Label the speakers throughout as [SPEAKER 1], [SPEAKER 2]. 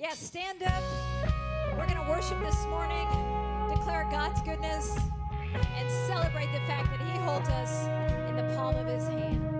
[SPEAKER 1] Yeah, stand up. We're going to worship this morning, declare God's goodness, and celebrate the fact that He holds us in the palm of His hand.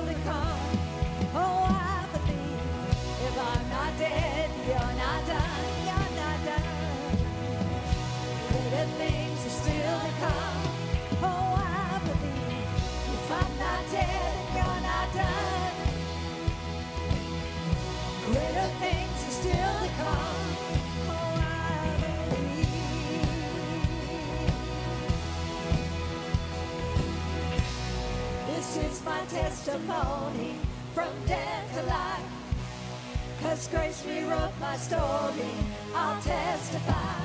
[SPEAKER 2] my testimony from death to life. Cause grace rewrote my story. I'll testify.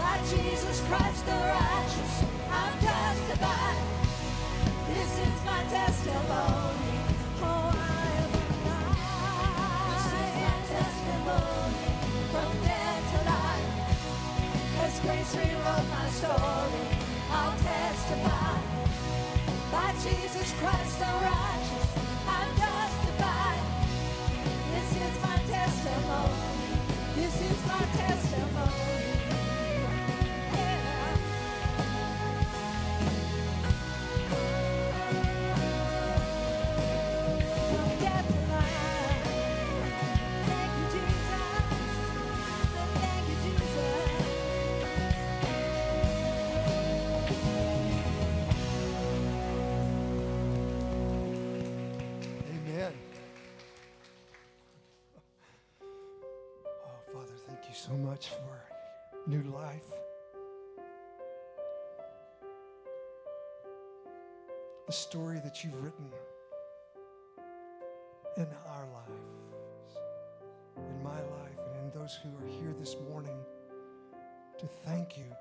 [SPEAKER 2] By Jesus Christ the righteous, I'm justified. This is my testimony. Oh, I am alive. This is my testimony from death to life. Cause grace rewrote my story. I'll testify. By Jesus Christ the righteous, I'm justified. This is my testimony. This is my testimony.
[SPEAKER 3] So much for new life. The story that you've written in our lives, in my life, and in those who are here this morning to thank you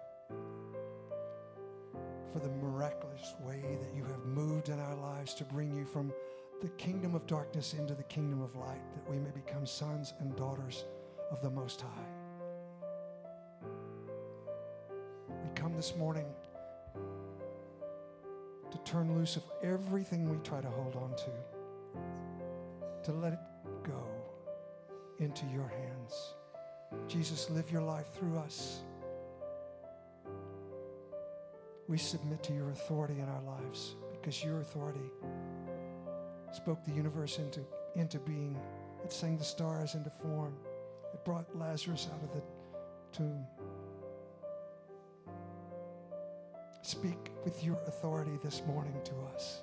[SPEAKER 3] for the miraculous way that you have moved in our lives to bring you from the kingdom of darkness into the kingdom of light, that we may become sons and daughters of the Most High. This morning to turn loose of everything we try to hold on to, to let it go into your hands. Jesus, live your life through us. We submit to your authority in our lives because your authority spoke the universe into, into being. It sang the stars into form. It brought Lazarus out of the tomb. Speak with your authority this morning to us.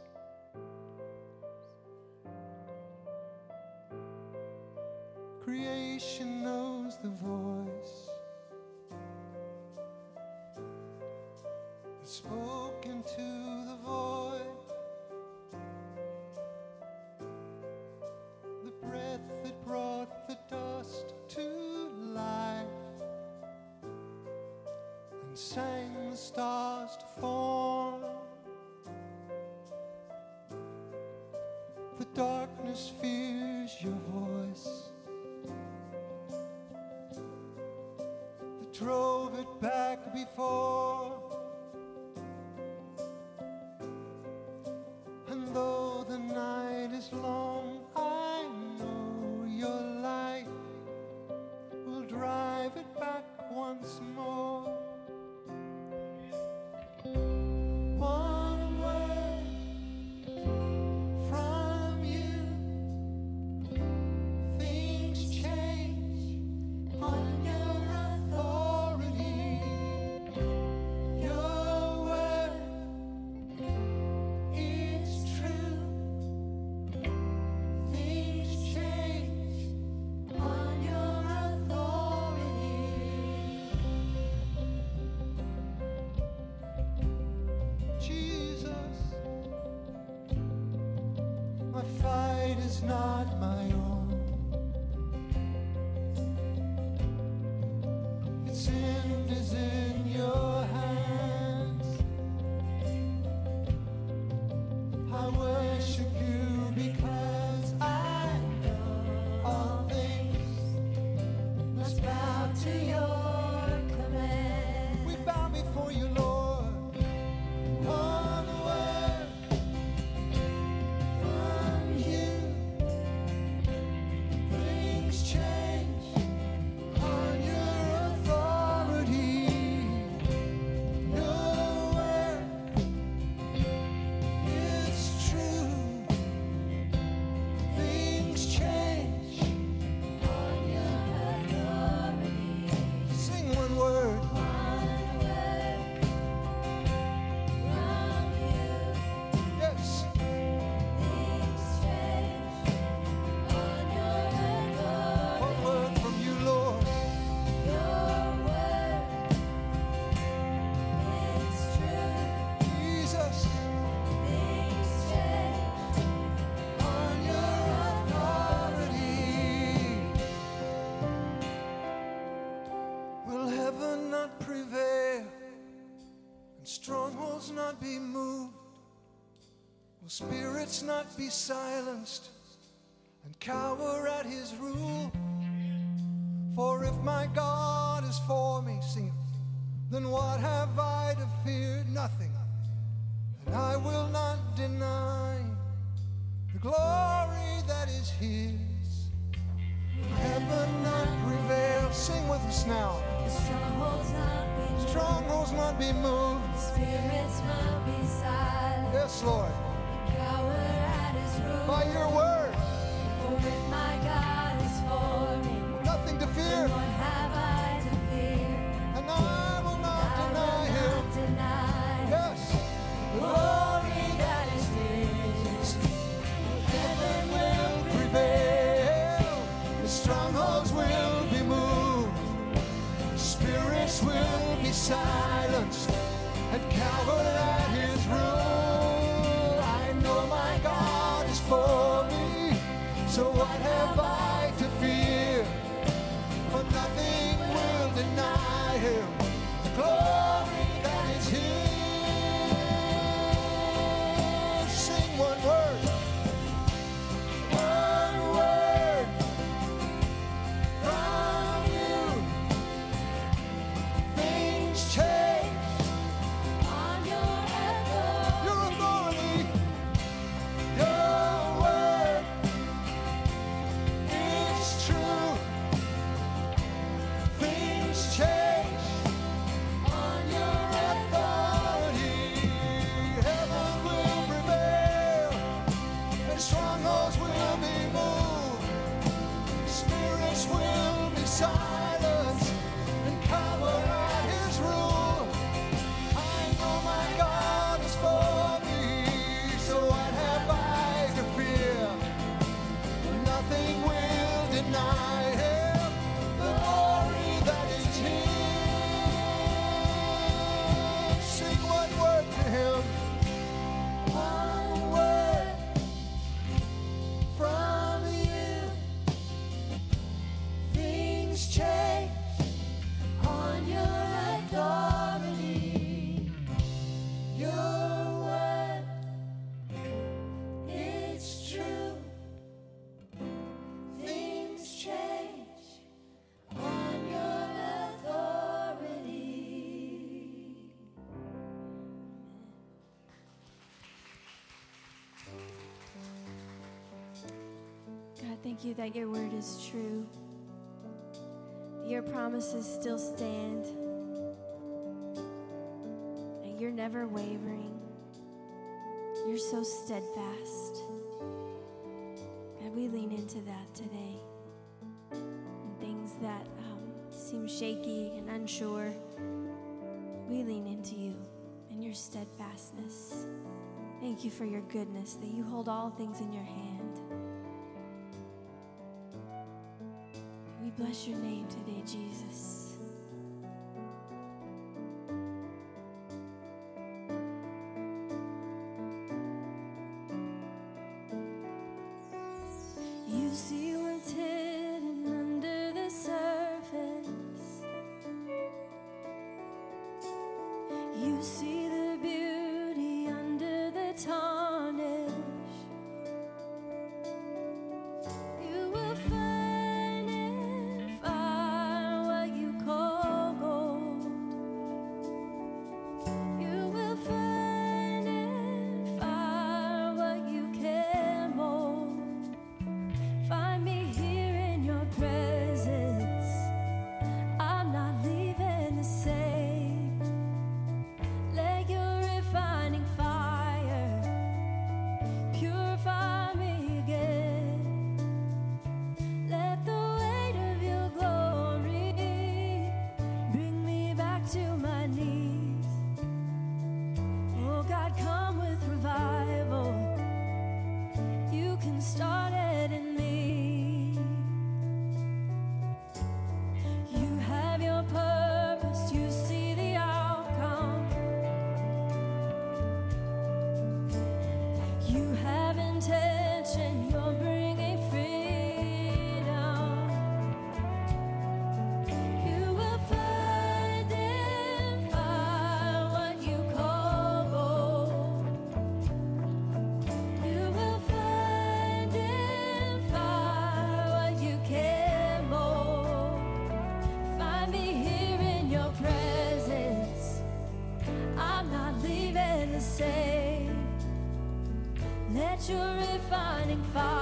[SPEAKER 3] Creation knows the voice. Not be moved? Will spirits not be silenced and cower at his rule? For if my God is for me, sing then what have I to fear? Nothing. And I will not deny the glory that is his. Heaven not prevail. Sing with us now. Strongholds not be moved.
[SPEAKER 2] Spirits not be silent.
[SPEAKER 3] Yes, Lord.
[SPEAKER 2] Cower at his rule.
[SPEAKER 3] By your word,
[SPEAKER 2] For if my God is for me,
[SPEAKER 3] nothing to fear. Cowered at his
[SPEAKER 4] you that your word is true. Your promises still stand. And you're never wavering. You're so steadfast. And we lean into that today. And things that um, seem shaky and unsure, we lean into you and your steadfastness. Thank you for your goodness, that you hold all things in your hand. Bless your name today, Jesus.
[SPEAKER 2] To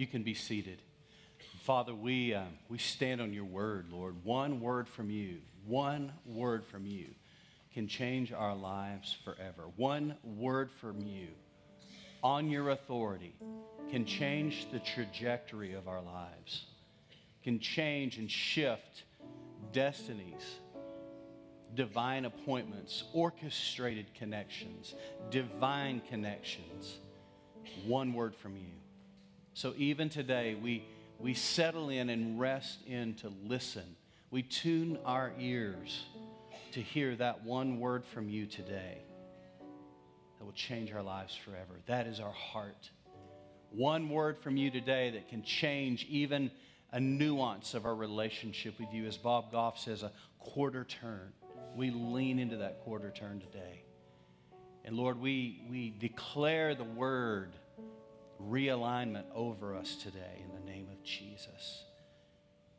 [SPEAKER 2] You can
[SPEAKER 5] be seated. Father, we, um, we stand on your word, Lord. One word from you, one word from you can change our lives forever. One word from you on your authority can change the trajectory of our lives, can change and shift destinies divine appointments, orchestrated connections, divine connections. One word from you. So even today, we, we settle in and rest in to listen. We tune our ears to hear that one word from you today that will change our lives forever. That is our heart. One word from you today that can change even a nuance of our relationship with you. As Bob Goff says, a quarter turn. We lean into that quarter turn today. And Lord, we, we declare the word realignment over us today in the name of Jesus.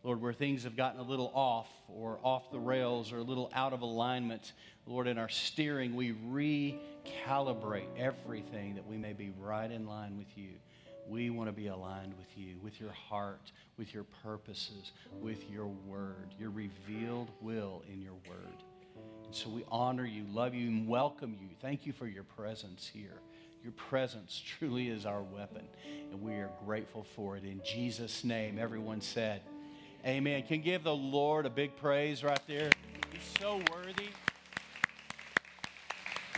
[SPEAKER 5] Lord, where things have gotten a little off or off the rails or a little out of alignment, Lord, in our steering, we recalibrate everything that we may be right in line with you. We want to be aligned with you, with your heart, with your purposes, with your word, your revealed will in your word. And so we honor you, love you, and welcome you. Thank you for your presence here. Your presence truly is our weapon, and we are grateful for it. In Jesus' name, everyone said, Amen. Can give the Lord a big praise right there. He's so worthy.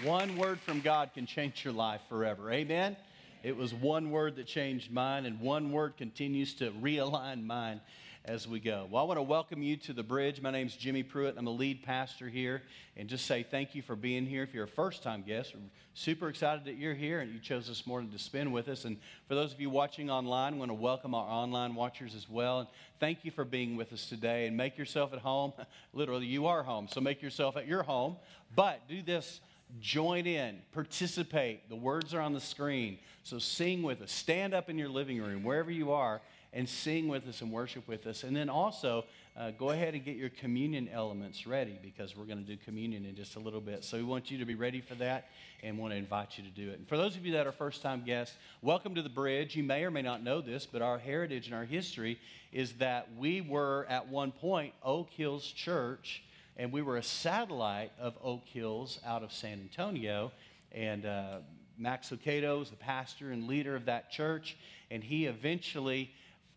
[SPEAKER 5] One word from God can change your life forever. Amen. It was one word that changed mine, and one word continues to realign mine as we go. Well, I want to welcome you to the bridge. My name's Jimmy Pruitt. I'm a lead pastor here, and just say thank you for being here. If you're a first time guest, we're super excited that you're here and you chose this morning to spend with us. And for those of you watching online, I want to welcome our online watchers as well. And thank you for being with us today. And make yourself at home. Literally, you are home, so make yourself at your home. But do this join in, participate. The words are on the screen. So sing with us. Stand up in your living room, wherever you are, and sing with us and worship with us. And then also, uh, go ahead and get your communion elements ready because we're going to do communion in just a little bit. So we want you to be ready for that and want to invite you to do it. And for those of you that are first time guests, welcome to the bridge. You may or may not know this, but our heritage and our history is that we were at one point Oak Hills Church and we were a satellite of Oak Hills out of San Antonio. And uh, Max Lucado is the pastor and leader of that church, and he eventually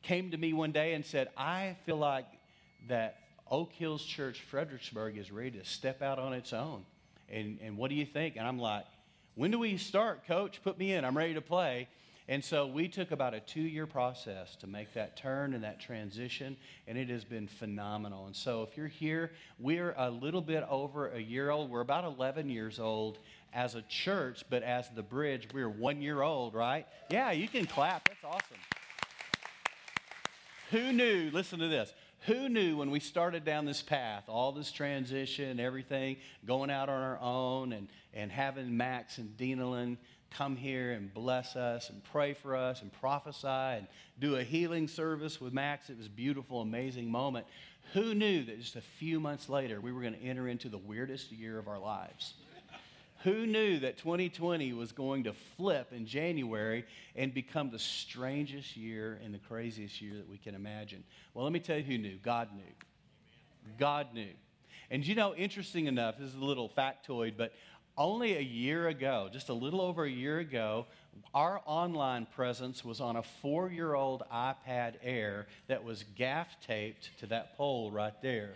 [SPEAKER 5] came to me one day and said, I feel like that Oak Hills Church, Fredericksburg, is ready to step out on its own. And, and what do you think? And I'm like, when do we start, coach? Put me in. I'm ready to play. And so we took about a two year process to make that turn and that transition, and it has been phenomenal. And so if you're here, we're a little bit over a year old. We're about 11 years old as a church, but as the bridge, we're one year old, right? Yeah, you can clap. That's awesome. Who knew? Listen to this. Who knew when we started down this path, all this transition, everything, going out on our own and, and having Max and Denalyn come here and bless us and pray for us and prophesy and do a healing service with Max. It was a beautiful, amazing moment. Who knew that just a few months later we were going to enter into the weirdest year of our lives? Who knew that 2020 was going to flip in January and become the strangest year and the craziest year that we can imagine? Well, let me tell you who knew. God knew. God knew. And you know, interesting enough, this is a little factoid, but only a year ago, just a little over a year ago, our online presence was on a four year old iPad Air that was gaff taped to that pole right there.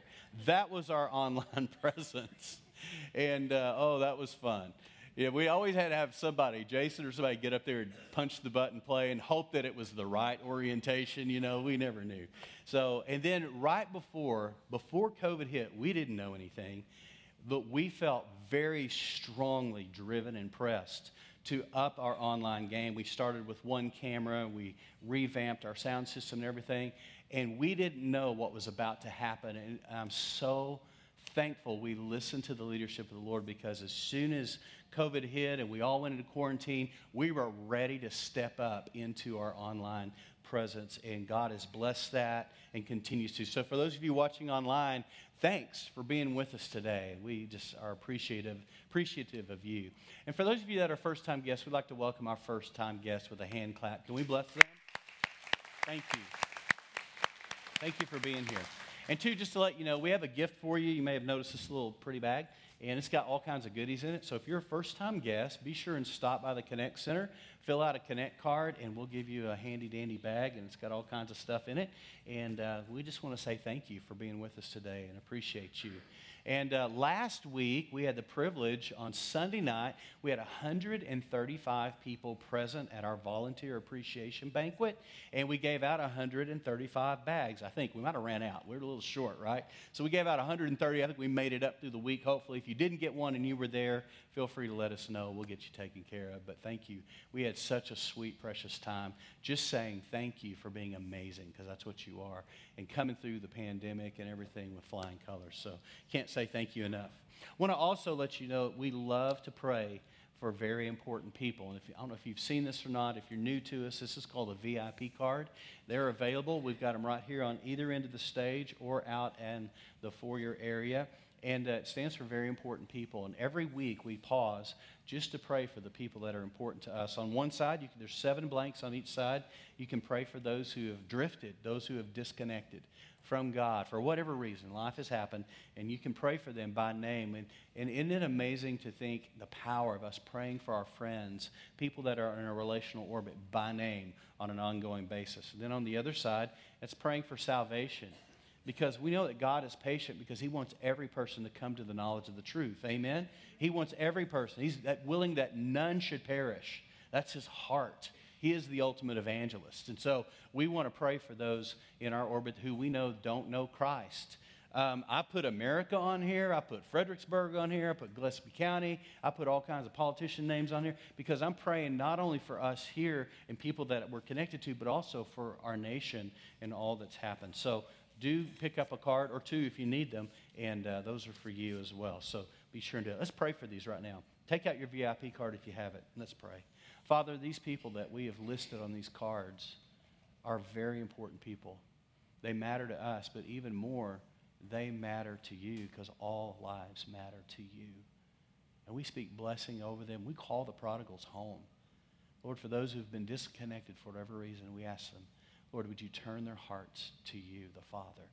[SPEAKER 5] That was our online presence. And uh, oh, that was fun. Yeah, we always had to have somebody, Jason or somebody, get up there and punch the button play and hope that it was the right orientation. You know, we never knew. So, and then right before before COVID hit, we didn't know anything, but we felt very strongly driven and pressed to up our online game. We started with one camera, we revamped our sound system and everything, and we didn't know what was about to happen. And I'm so thankful we listened to the leadership of the Lord because as soon as COVID hit and we all went into quarantine, we were ready to step up into our online presence. And God has blessed that and continues to. So, for those of you watching online, thanks for being with us today. We just are appreciative, appreciative of you. And for those of you that are first time guests, we'd like to welcome our first time guests with a hand clap. Can we bless them? Thank you. Thank you for being here. And two, just to let you know, we have a gift for you. You may have noticed this little pretty bag and it's got all kinds of goodies in it. So if you're a first time guest, be sure and stop by the Connect Center, fill out a Connect card, and we'll give you a handy dandy bag, and it's got all kinds of stuff in it. And uh, we just want to say thank you for being with us today and appreciate you. And uh, last week, we had the privilege on Sunday night, we had 135 people present at our volunteer appreciation banquet, and we gave out 135 bags. I think we might have ran out. We are a little short, right? So we gave out 130. I think we made it up through the week. Hopefully, if you didn't get one and you were there, feel free to let us know. We'll get you taken care of. But thank you. We had such a sweet, precious time just saying thank you for being amazing, because that's what you are, and coming through the pandemic and everything with flying colors. So can't say thank you enough. Want to also let you know we love to pray for very important people. And if I don't know if you've seen this or not, if you're new to us, this is called a VIP card. They're available. We've got them right here on either end of the stage or out in the foyer area. And uh, it stands for very important people. And every week we pause just to pray for the people that are important to us. On one side, can, there's seven blanks on each side. You can pray for those who have drifted, those who have disconnected from God for whatever reason. Life has happened, and you can pray for them by name. And, and isn't it amazing to think the power of us praying for our friends, people that are in a relational orbit, by name on an ongoing basis? And then on the other side, it's praying for salvation because we know that God is patient because He wants every person to come to the knowledge of the truth. Amen? He wants every person. He's willing that none should perish. That's His heart. He is the ultimate evangelist. And so we want to pray for those in our orbit who we know don't know Christ. Um, I put America on here. I put Fredericksburg on here. I put Gillespie County. I put all kinds of politician names on here because I'm praying not only for us here and people that we're connected to, but also for our nation and all that's happened. So do pick up a card or two if you need them, and uh, those are for you as well. So be sure it. Let's pray for these right now. Take out your VIP card if you have it. Let's pray. Father, these people that we have listed on these cards are very important people. They matter to us, but even more, they matter to you because all lives matter to you. And we speak blessing over them. We call the prodigals home. Lord, for those who've been disconnected for whatever reason, we ask them Lord, would you turn their hearts to you, the Father?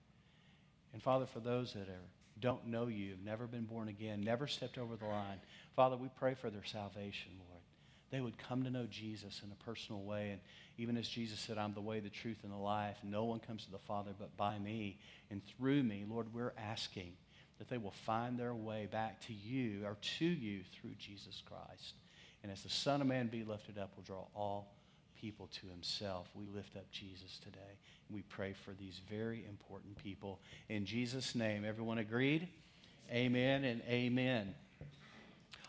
[SPEAKER 5] And Father, for those that are, don't know you, have never been born again, never stepped over the line, Father, we pray for their salvation, Lord. They would come to know Jesus in a personal way. And even as Jesus said, I'm the way, the truth, and the life, no one comes to the Father but by me and through me, Lord, we're asking that they will find their way back to you or to you through Jesus Christ. And as the Son of Man be lifted up, will draw all people to himself. We lift up Jesus today. We pray for these very important people. In Jesus' name, everyone agreed? Amen and amen.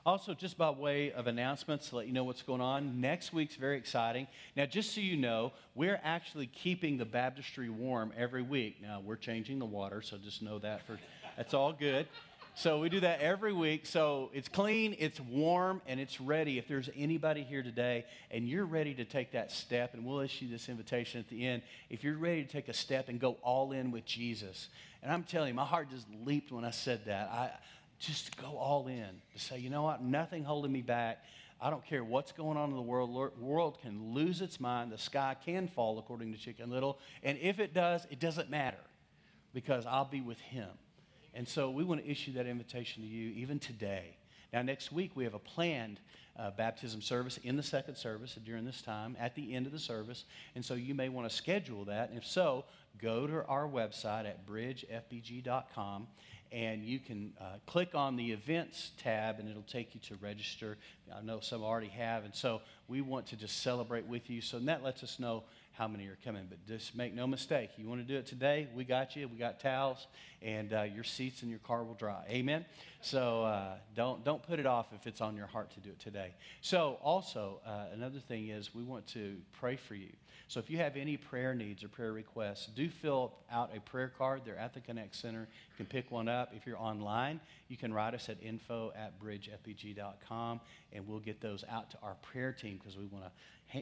[SPEAKER 5] Also, just by way of announcements to let you know what's going on, next week's very exciting. Now, just so you know, we're actually keeping the baptistry warm every week. Now, we're changing the water, so just know that for that's all good. So we do that every week. So it's clean, it's warm, and it's ready. If there's anybody here today and you're ready to take that step, and we'll issue this invitation at the end, if you're ready to take a step and go all in with Jesus, and I'm telling you, my heart just leaped when I said that. I just go all in to say, you know what, nothing holding me back. I don't care what's going on in the world. The world can lose its mind. The sky can fall, according to Chicken Little. And if it does, it doesn't matter because I'll be with him And so we want to issue that invitation to you even today. Now, next week, we have a planned uh, baptism service in the second service during this time at the end of the service. And so you may want to schedule that. And if so, go to our website at bridgefbg.com and you can uh, click on the events tab and it'll take you to register. I know some already have. And so we want to just celebrate with you. So that lets us know how many are coming. But just make no mistake, you want to do it today, we got you. We got towels, and uh, your seats in your car will dry. Amen? So uh, don't, don't put it off if it's on your heart to do it today. So, also, uh, another thing is we want to pray for you. So, if you have any prayer needs or prayer requests, do fill out a prayer card. They're at the Connect Center. You can pick one up. If you're online, you can write us at info at bridgefbg.com, and we'll get those out to our prayer team because we want to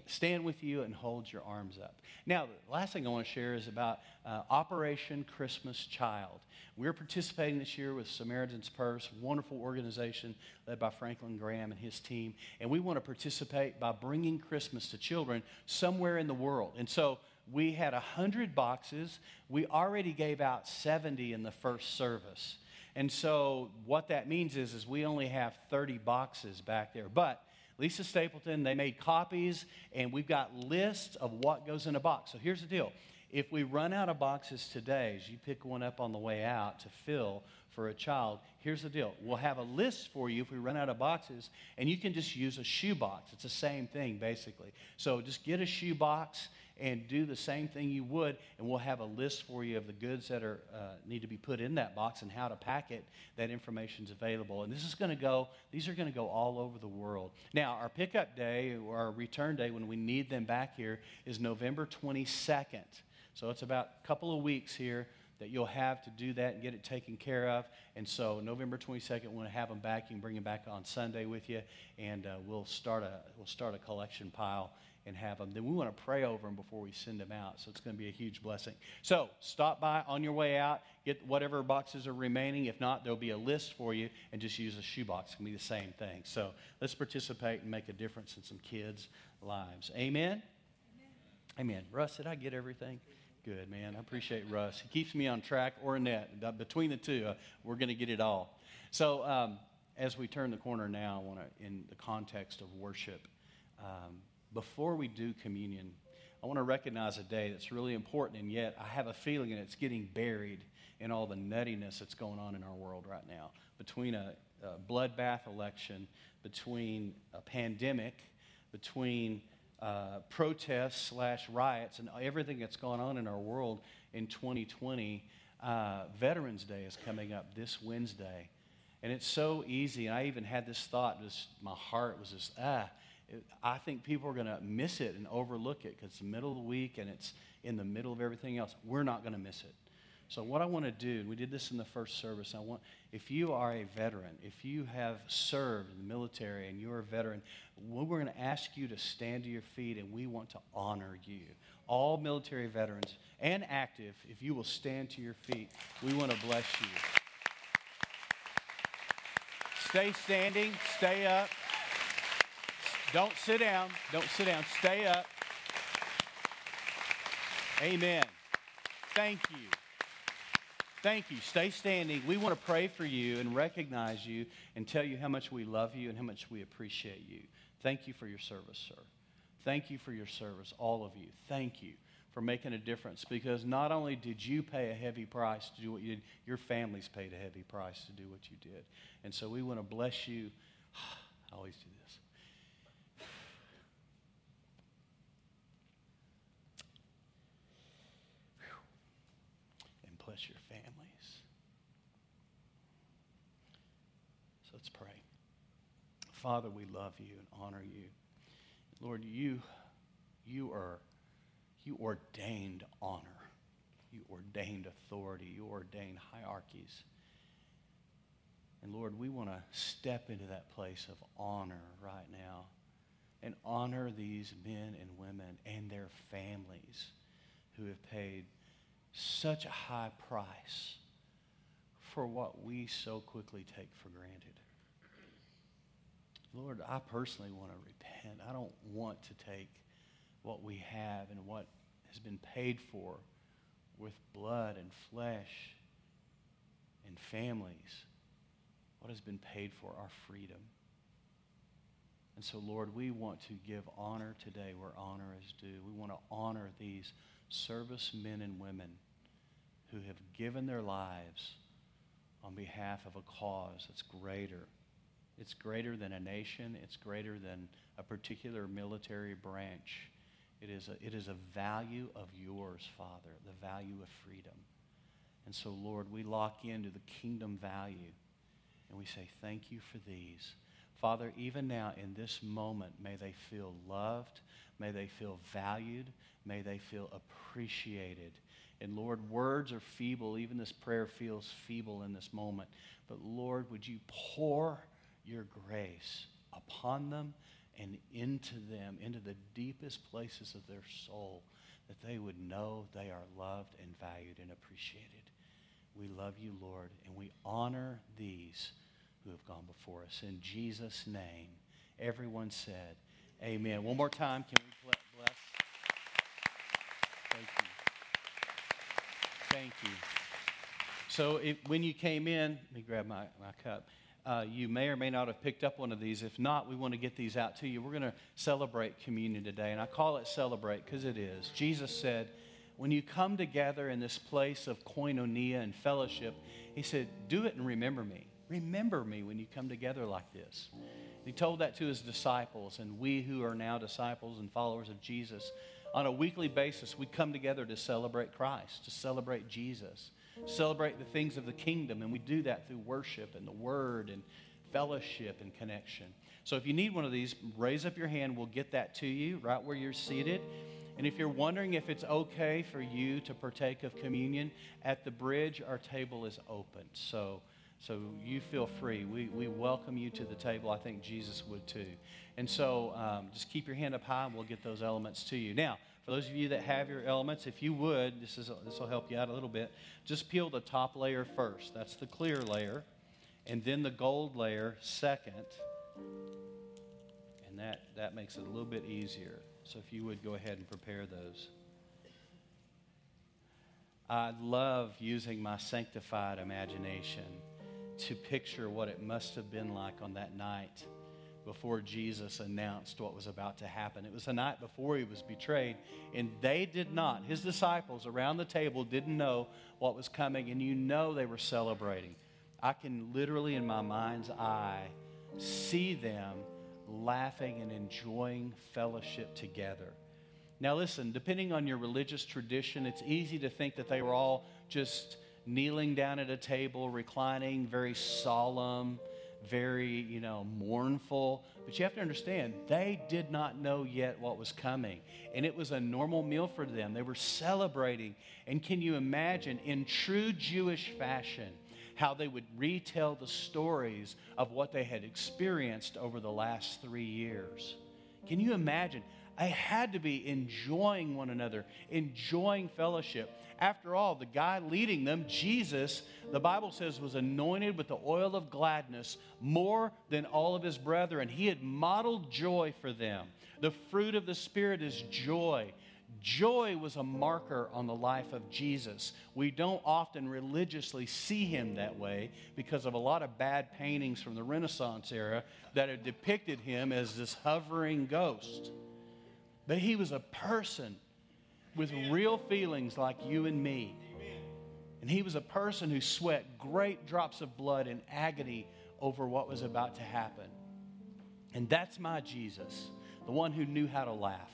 [SPEAKER 5] stand with you and hold your arms up. Now, the last thing I want to share is about uh, Operation Christmas Child. We're participating this year with Samaritan's Purse, wonderful organization led by Franklin Graham and his team. And we want to participate by bringing Christmas to children somewhere in the world. And so we had 100 boxes. We already gave out 70 in the first service. And so what that means is, is we only have 30 boxes back there. But Lisa Stapleton, they made copies, and we've got lists of what goes in a box. So here's the deal. If we run out of boxes today, as you pick one up on the way out to fill for a child, here's the deal. We'll have a list for you if we run out of boxes, and you can just use a shoe box. It's the same thing, basically. So just get a shoe box and do the same thing you would, and we'll have a list for you of the goods that are uh, need to be put in that box and how to pack it. That information is available, and this is going to go. These are going to go all over the world. Now, our pickup day or our return day when we need them back here is November 22nd. So it's about a couple of weeks here that you'll have to do that and get it taken care of. And so November 22nd, we want to have them back. You can bring them back on Sunday with you, and uh, we'll start a we'll start a collection pile and have them. Then we want to pray over them before we send them out. So it's going to be a huge blessing. So stop by on your way out, get whatever boxes are remaining. If not, there'll be a list for you, and just use a shoebox. It can be the same thing. So let's participate and make a difference in some kids' lives. Amen? Amen. Russ, did I get everything? Good, man. I appreciate Russ. He keeps me on track or net. Between the two, uh, we're going to get it all. So, um, as we turn the corner now, I want to, in the context of worship, um, before we do communion, I want to recognize a day that's really important, and yet I have a feeling that it's getting buried in all the nuttiness that's going on in our world right now. Between a, a bloodbath election, between a pandemic, between uh, protests slash riots, and everything that's going on in our world in 2020, uh, Veterans Day is coming up this Wednesday. And it's so easy. And I even had this thought, just my heart was just, ah, I think people are going to miss it and overlook it because it's the middle of the week and it's in the middle of everything else. We're not going to miss it. So what I want to do, we did this in the first service. I want, if you are a veteran, if you have served in the military and you're a veteran, we're going to ask you to stand to your feet and we want to honor you. All military veterans and active, if you will stand to your feet, we want to bless you. Stay standing, stay up. Don't sit down. Don't sit down. Stay up. Amen. Thank you. Thank you. Stay standing. We want to pray for you and recognize you and tell you how much we love you and how much we appreciate you. Thank you for your service, sir. Thank you for your service, all of you. Thank you for making a difference because not only did you pay a heavy price to do what you did, your families paid a heavy price to do what you did. And so we want to bless you. I always do this. Your families. So let's pray. Father, we love you and honor you. Lord, you, you are, you ordained honor. You ordained authority. You ordained hierarchies. And Lord, we want to step into that place of honor right now and honor these men and women and their families who have paid such a high price for what we so quickly take for granted. Lord, I personally want to repent. I don't want to take what we have and what has been paid for with blood and flesh and families, what has been paid for our freedom. And so, Lord, we want to give honor today where honor is due. We want to honor these servicemen and women who have given their lives on behalf of a cause that's greater. It's greater than a nation, it's greater than a particular military branch. It is a, it is a value of yours, Father, the value of freedom. And so, Lord, we lock into the kingdom value and we say, Thank you for these. Father, even now in this moment, may they feel loved, may they feel valued, may they feel appreciated. And Lord, words are feeble. Even this prayer feels feeble in this moment. But Lord, would you pour your grace upon them and into them, into the deepest places of their soul, that they would know they are loved and valued and appreciated. We love you, Lord, and we honor these who have gone before us. In Jesus' name, everyone said, Amen. One more time, can we bless? Thank you. Thank you. So it, when you came in, let me grab my, my cup. Uh, you may or may not have picked up one of these. If not, we want to get these out to you. We're going to celebrate communion today, and I call it celebrate because it is. Jesus said, when you come together in this place of koinonia and fellowship, he said, do it and remember me. Remember me when you come together like this. He told that to his disciples, and we who are now disciples and followers of Jesus, on a weekly basis, we come together to celebrate Christ, to celebrate Jesus celebrate the things of the kingdom. And we do that through worship and the word and fellowship and connection. So if you need one of these, raise up your hand. We'll get that to you right where you're seated. And if you're wondering if it's okay for you to partake of communion, at the bridge, our table is open. So, so you feel free. We, we welcome you to the table. I think Jesus would too. And so um, just keep your hand up high and we'll get those elements to you. Now, for those of you that have your elements, if you would, this, is, this will help you out a little bit. Just peel the top layer first. That's the clear layer. And then the gold layer second. And that, that makes it a little bit easier. So if you would go ahead and prepare those. I love using my sanctified imagination to picture what it must have been like on that night before Jesus announced what was about to happen. It was the night before he was betrayed, and they did not, his disciples around the table didn't know what was coming, and you know they were celebrating. I can literally, in my mind's eye, see them laughing and enjoying fellowship together. Now, listen, depending on your religious tradition, it's easy to think that they were all just kneeling down at a table, reclining, very solemn very, you know, mournful. But you have to understand, they did not know yet what was coming. And it was a normal meal for them. They were celebrating. And can you imagine, in true Jewish fashion, how they would retell the stories of what they had experienced over the last three years? Can you imagine? I had to be enjoying one another, enjoying fellowship. After all, the guy leading them, Jesus, the Bible says, was anointed with the oil of gladness more than all of his brethren. He had modeled joy for them. The fruit of the Spirit is joy. Joy was a marker on the life of Jesus. We don't often religiously see him that way because of a lot of bad paintings from the Renaissance era that have depicted him as this hovering ghost. But he was a person with real feelings like you and me. And he was a person who sweat great drops of blood in agony over what was about to happen. And that's my Jesus, the one who knew how to laugh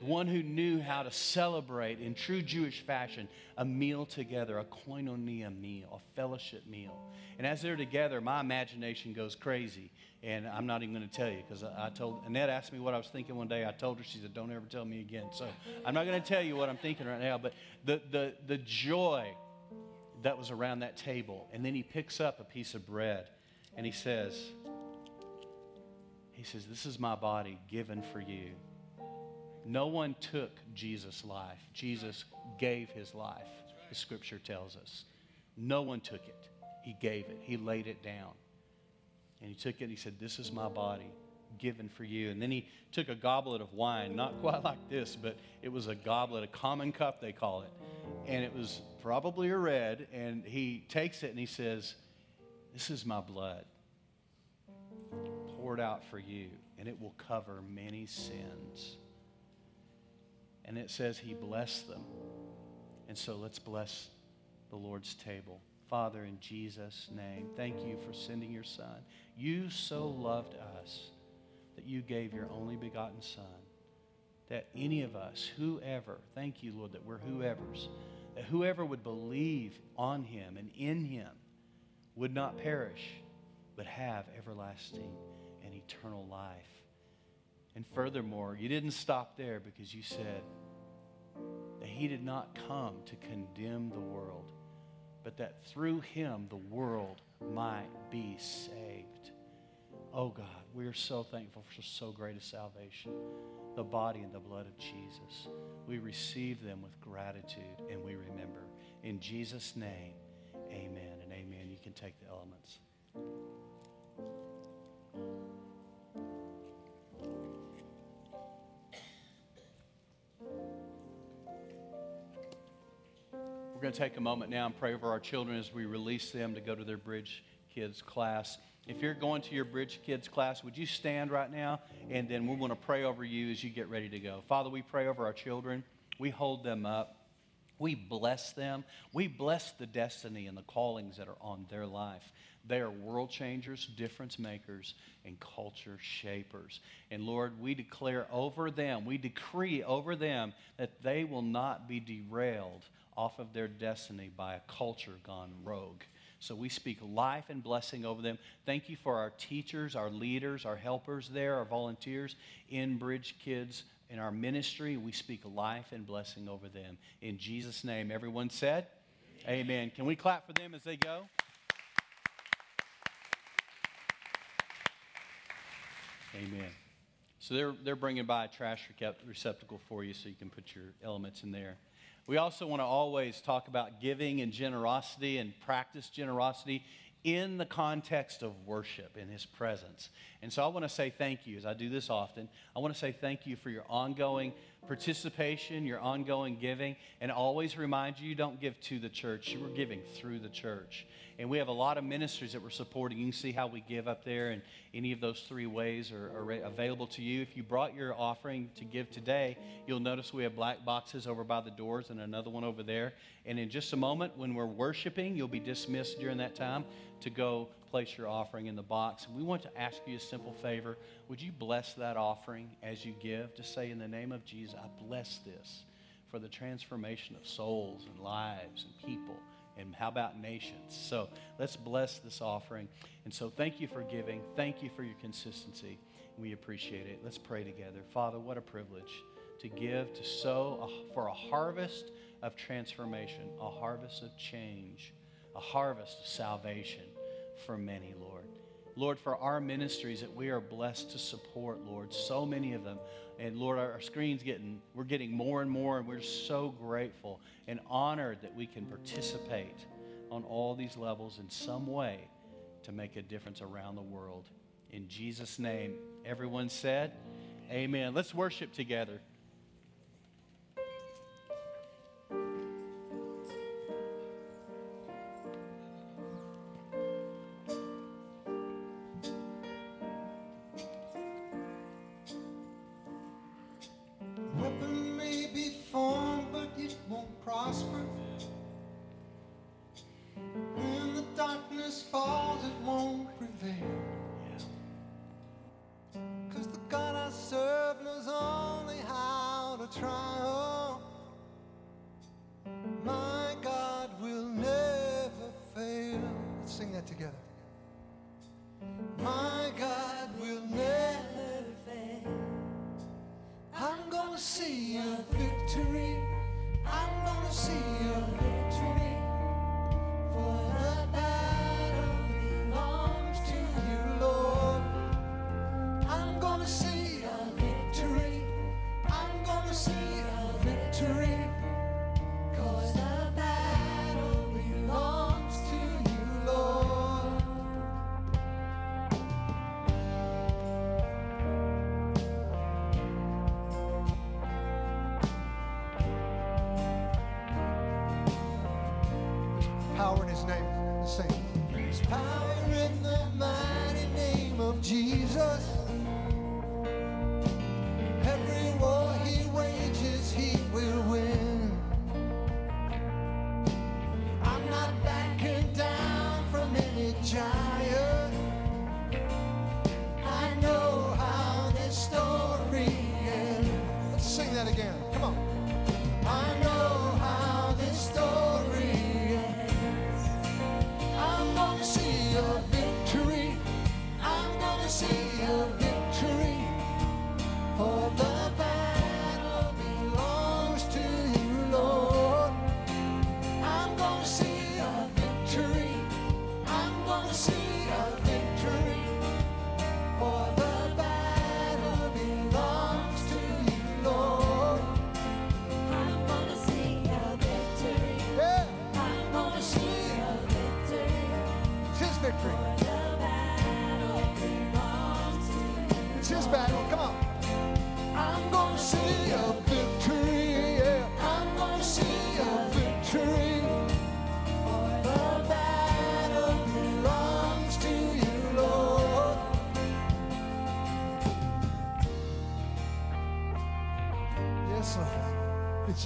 [SPEAKER 5] one who knew how to celebrate in true Jewish fashion a meal together, a koinonia meal, a fellowship meal. And as they're together, my imagination goes crazy. And I'm not even going to tell you because I, told Annette asked me what I was thinking one day. I told her, she said, Don't ever tell me again. So I'm not going to tell you what I'm thinking right now. But the, the, the joy that was around that table. And then he picks up a piece of bread and he says, He says, This is my body given for you. No one took Jesus' life. Jesus gave his life, the scripture tells us. No one took it. He gave it, he laid it down. And he took it and he said, This is my body given for you. And then he took a goblet of wine, not quite like this, but it was a goblet, a common cup, they call it. And it was probably a red, and he takes it and he says, This is my blood poured out for you, and it will cover many sins. And it says he blessed them. And so let's bless the Lord's table. Father, in Jesus' name, thank you for sending your Son. You so loved us that you gave your only begotten Son. That any of us, whoever, thank you, Lord, that we're whoever's, that whoever would believe on him and in him would not perish, but have everlasting and eternal life. And furthermore, you didn't stop there because you said that he did not come to condemn the world, but that through him the world might be saved. Oh God, we are so thankful for so great a salvation, the body and the blood of Jesus. We receive them with gratitude and we remember. In Jesus' name, amen and amen. You can take the elements. We're going to take a moment now and pray over our children as we release them to go to their Bridge Kids class. If you're going to your Bridge Kids class, would you stand right now? And then we're going to pray over you as you get ready to go. Father, we pray over our children. We hold them up. We bless them. We bless the destiny and the callings that are on their life. They are world changers, difference makers, and culture shapers. And Lord, we declare over them, we decree over them that they will not be derailed off of their destiny by a culture gone rogue. So we speak life and blessing over them. Thank you for our teachers, our leaders, our helpers there, our volunteers in Bridge Kids in our ministry. We speak life and blessing over them. In Jesus' name, everyone said, Amen. Amen. Can we clap for them as they go? Amen. So they're, they're bringing by a trash receptacle for you so you can put your elements in there. We also want to always talk about giving and generosity and practice generosity in the context of worship in his presence. And so I want to say thank you, as I do this often. I want to say thank you for your ongoing participation, your ongoing giving, and always remind you you don't give to the church, you are giving through the church. And we have a lot of ministries that we're supporting. You can see how we give up there, and any of those three ways are, are available to you. If you brought your offering to give today, you'll notice we have black boxes over by the doors and another one over there. And in just a moment, when we're worshiping, you'll be dismissed during that time to go place your offering in the box. And we want to ask you a simple favor. Would you bless that offering as you give? Just say, in the name of Jesus, I bless this for the transformation of souls and lives and people and how about nations? So let's bless this offering. And so thank you for giving. Thank you for your consistency. We appreciate it. Let's pray together. Father, what a privilege to give, to sow a, for a harvest of transformation, a harvest of change, a harvest of salvation for many, Lord. Lord, for our ministries that we are blessed to support, Lord, so many of them and Lord, our screen's getting, we're getting more and more, and we're so grateful and honored that we can participate on all these levels in some way to make a difference around the world. In Jesus' name, everyone said, Amen. Let's worship together.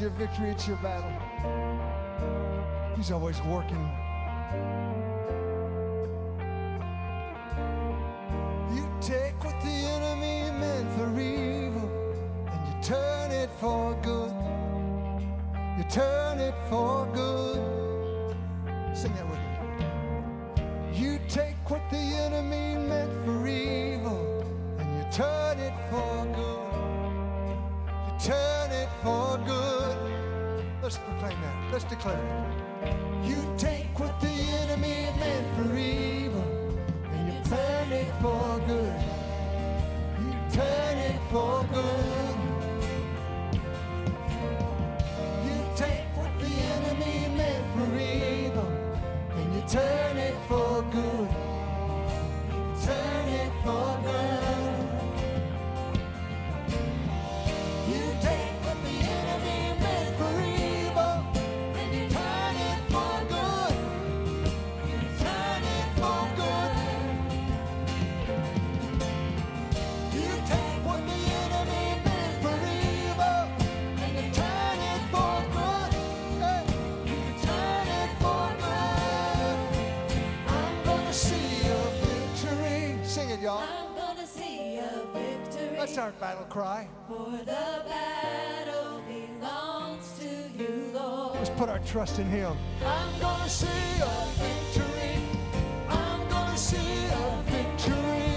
[SPEAKER 3] your victory, it's your battle. He's always working Y'all.
[SPEAKER 2] I'm gonna see a victory.
[SPEAKER 3] That's our battle cry.
[SPEAKER 2] For the battle belongs to you, Lord.
[SPEAKER 3] Let's put our trust in Him. I'm gonna see a victory. I'm gonna see a victory.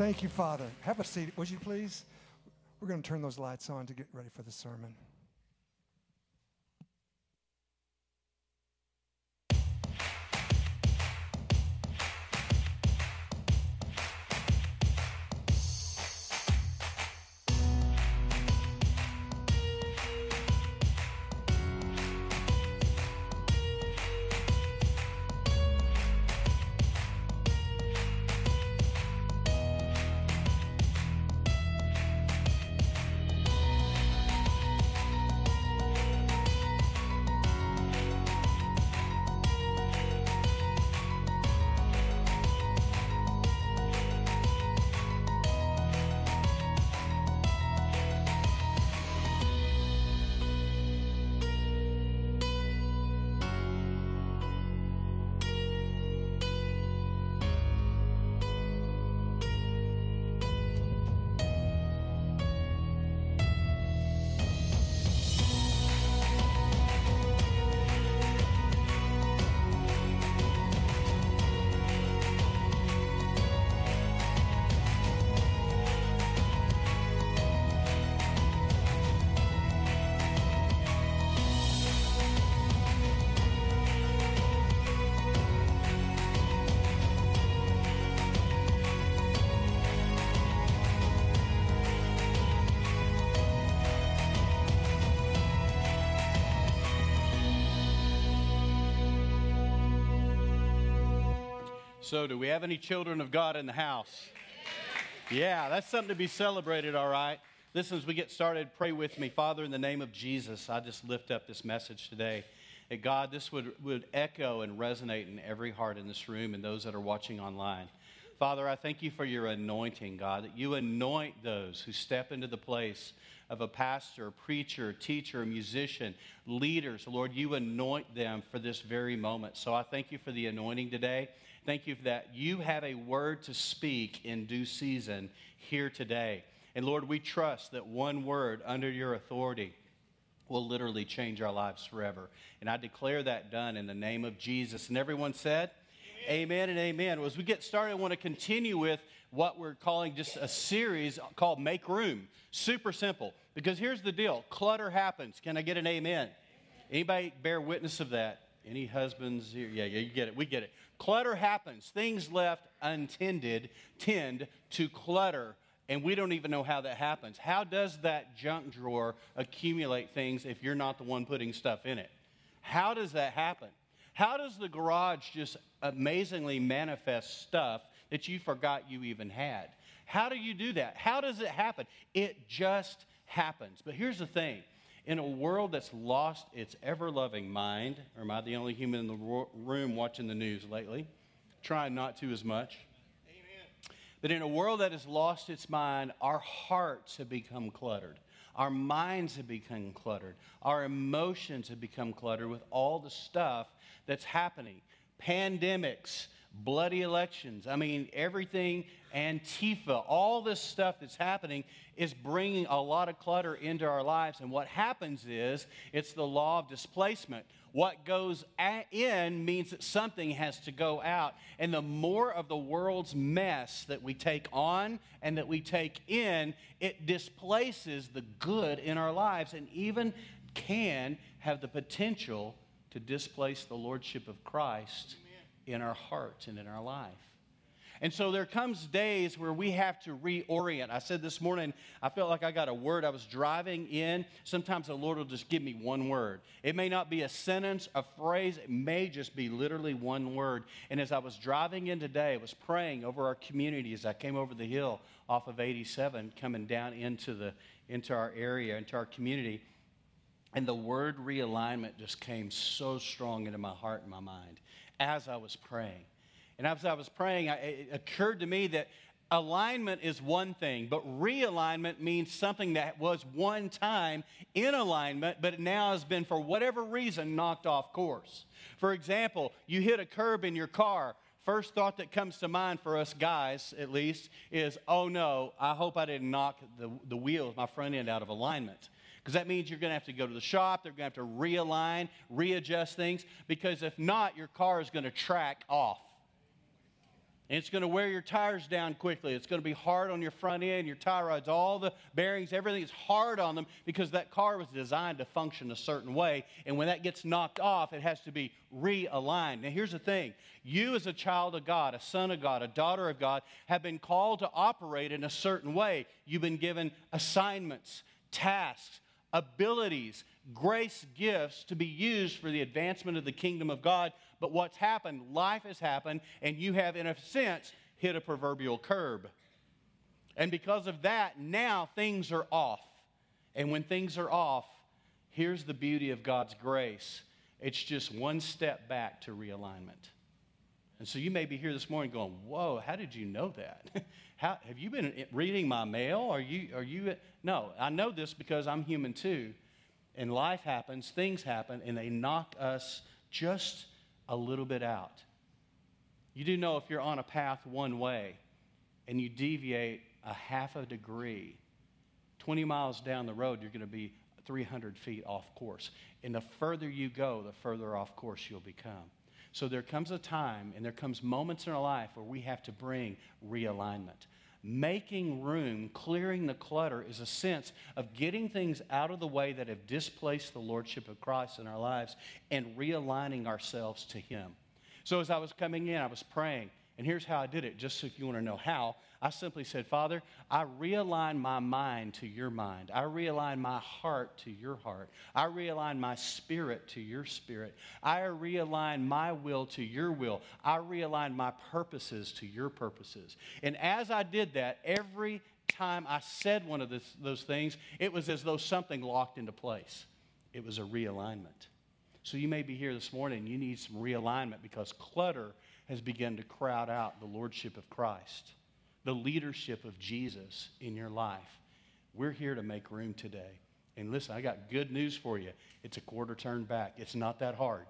[SPEAKER 3] Thank you, Father. Have a seat, would you please? We're going to turn those lights on to get ready for the sermon.
[SPEAKER 5] So, do we have any children of God in the house? Yeah, that's something to be celebrated, all right? Listen, as we get started, pray with me. Father, in the name of Jesus, I just lift up this message today. That God, this would, would echo and resonate in every heart in this room and those that are watching online. Father, I thank you for your anointing, God, that you anoint those who step into the place of a pastor, preacher, teacher, musician, leaders. Lord, you anoint them for this very moment. So I thank you for the anointing today. Thank you for that you have a word to speak in due season here today. And Lord, we trust that one word under your authority will literally change our lives forever. And I declare that done in the name of Jesus. And everyone said, Amen, amen and amen. Well, as we get started, I want to continue with what we're calling just a series called Make Room. Super simple. Because here's the deal clutter happens. Can I get an amen? Anybody bear witness of that? Any husbands here? Yeah, yeah, you get it. We get it. Clutter happens. Things left untended tend to clutter, and we don't even know how that happens. How does that junk drawer accumulate things if you're not the one putting stuff in it? How does that happen? How does the garage just amazingly manifest stuff that you forgot you even had? How do you do that? How does it happen? It just happens. But here's the thing in a world that's lost its ever loving mind, or am I the only human in the room watching the news lately? Trying not to as much. Amen. But in a world that has lost its mind, our hearts have become cluttered. Our minds have become cluttered. Our emotions have become cluttered with all the stuff that's happening pandemics, bloody elections. I mean, everything, Antifa, all this stuff that's happening is bringing a lot of clutter into our lives. And what happens is it's the law of displacement. What goes in means that something has to go out. And the more of the world's mess that we take on and that we take in, it displaces the good in our lives and even can have the potential to displace the lordship of Christ in our hearts and in our life. And so there comes days where we have to reorient. I said this morning, I felt like I got a word. I was driving in. Sometimes the Lord will just give me one word. It may not be a sentence, a phrase, it may just be literally one word. And as I was driving in today, I was praying over our community as I came over the hill off of 87, coming down into the into our area, into our community. And the word realignment just came so strong into my heart and my mind as I was praying. And as I was praying, it occurred to me that alignment is one thing, but realignment means something that was one time in alignment, but now has been, for whatever reason, knocked off course. For example, you hit a curb in your car. First thought that comes to mind for us guys, at least, is oh no, I hope I didn't knock the, the wheels, my front end, out of alignment because that means you're going to have to go to the shop. They're going to have to realign, readjust things, because if not, your car is going to track off. And it's going to wear your tires down quickly. It's going to be hard on your front end, your tie rods, all the bearings, everything is hard on them because that car was designed to function a certain way. And when that gets knocked off, it has to be realigned. Now, here's the thing you, as a child of God, a son of God, a daughter of God, have been called to operate in a certain way. You've been given assignments, tasks, abilities, grace gifts to be used for the advancement of the kingdom of God. But what's happened? Life has happened, and you have, in a sense, hit a proverbial curb. And because of that, now things are off. And when things are off, here's the beauty of God's grace it's just one step back to realignment. And so you may be here this morning going, Whoa, how did you know that? how, have you been reading my mail? Are you, are you, no, I know this because I'm human too. And life happens, things happen, and they knock us just a little bit out. You do know if you're on a path one way and you deviate a half a degree, 20 miles down the road, you're going to be 300 feet off course. And the further you go, the further off course you'll become. So there comes a time and there comes moments in our life where we have to bring realignment. Making room, clearing the clutter, is a sense of getting things out of the way that have displaced the Lordship of Christ in our lives and realigning ourselves to Him. So as I was coming in, I was praying, And here's how I did it, just so if you want to know how. I simply said, Father, I realign my mind to your mind. I realign my heart to your heart. I realign my spirit to your spirit. I realign my will to your will. I realign my purposes to your purposes. And as I did that, every time I said one of this, those things, it was as though something locked into place. It was a realignment. So you may be here this morning, you need some realignment because clutter has begun to crowd out the lordship of Christ, the leadership of Jesus in your life. We're here to make room today. And listen, I got good news for you. It's a quarter turn back. It's not that hard.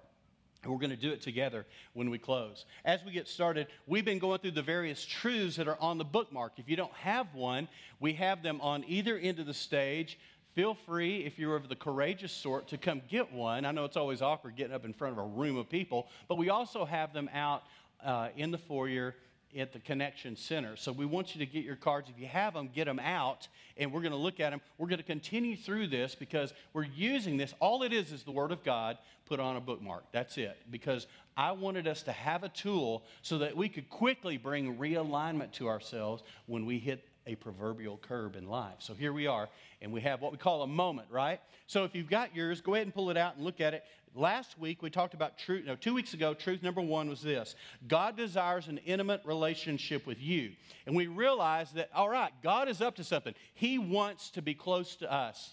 [SPEAKER 5] We're going to do it together when we close. As we get started, we've been going through the various truths that are on the bookmark. If you don't have one, we have them on either end of the stage. Feel free, if you're of the courageous sort, to come get one. I know it's always awkward getting up in front of a room of people, but we also have them out uh, in the foyer at the Connection Center. So we want you to get your cards. If you have them, get them out, and we're going to look at them. We're going to continue through this because we're using this. All it is is the Word of God put on a bookmark. That's it. Because I wanted us to have a tool so that we could quickly bring realignment to ourselves when we hit a proverbial curb in life. So here we are, and we have what we call a moment, right? So if you've got yours, go ahead and pull it out and look at it. Last week we talked about truth, no, two weeks ago, truth number one was this God desires an intimate relationship with you. And we realized that, all right, God is up to something. He wants to be close to us.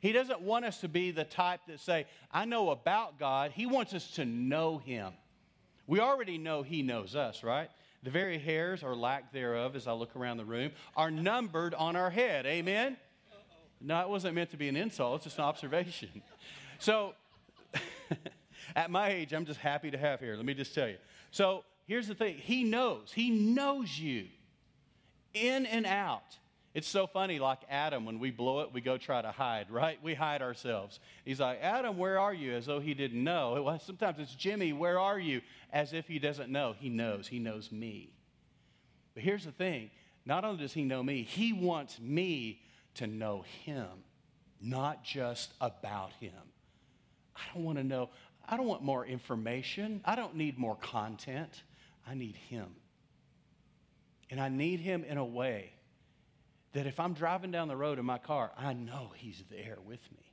[SPEAKER 5] He doesn't want us to be the type that say, I know about God. He wants us to know Him. We already know He knows us, right? The very hairs, or lack thereof, as I look around the room, are numbered on our head. Amen? No, it wasn't meant to be an insult, it's just an observation. So, at my age, I'm just happy to have hair. Let me just tell you. So, here's the thing He knows. He knows you in and out. It's so funny, like Adam, when we blow it, we go try to hide, right? We hide ourselves. He's like, Adam, where are you? As though he didn't know. Well, sometimes it's Jimmy, where are you? As if he doesn't know. He knows. He knows me. But here's the thing not only does he know me, he wants me to know him, not just about him. I don't want to know, I don't want more information. I don't need more content. I need him. And I need him in a way that if I'm driving down the road in my car, I know He's there with me.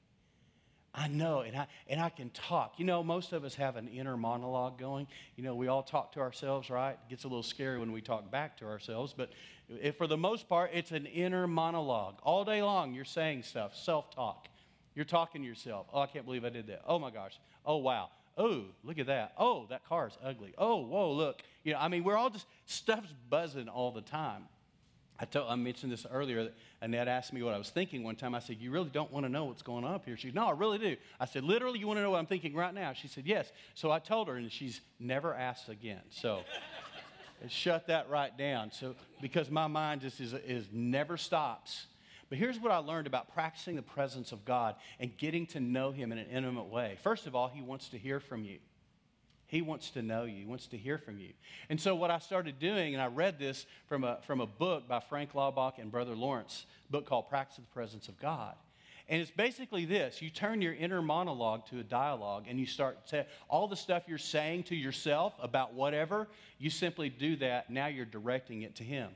[SPEAKER 5] I know, and I, and I can talk. You know, most of us have an inner monologue going. You know, we all talk to ourselves, right? It gets a little scary when we talk back to ourselves, but for the most part, it's an inner monologue. All day long, you're saying stuff, self talk. You're talking to yourself. Oh, I can't believe I did that. Oh my gosh. Oh, wow. Oh, look at that. Oh, that car is ugly. Oh, whoa, look. You know, I mean, we're all just, stuff's buzzing all the time. I, told, I mentioned this earlier. Annette asked me what I was thinking one time. I said, You really don't want to know what's going on up here? She said, No, I really do. I said, Literally, you want to know what I'm thinking right now? She said, Yes. So I told her, and she's never asked again. So shut that right down. So because my mind just is, is never stops. But here's what I learned about practicing the presence of God and getting to know Him in an intimate way. First of all, He wants to hear from you. He wants to know you. He wants to hear from you. And so what I started doing, and I read this from a, from a book by Frank Laubach and Brother Lawrence, book called Practice of the Presence of God. And it's basically this you turn your inner monologue to a dialogue and you start to, all the stuff you're saying to yourself about whatever, you simply do that. Now you're directing it to Him.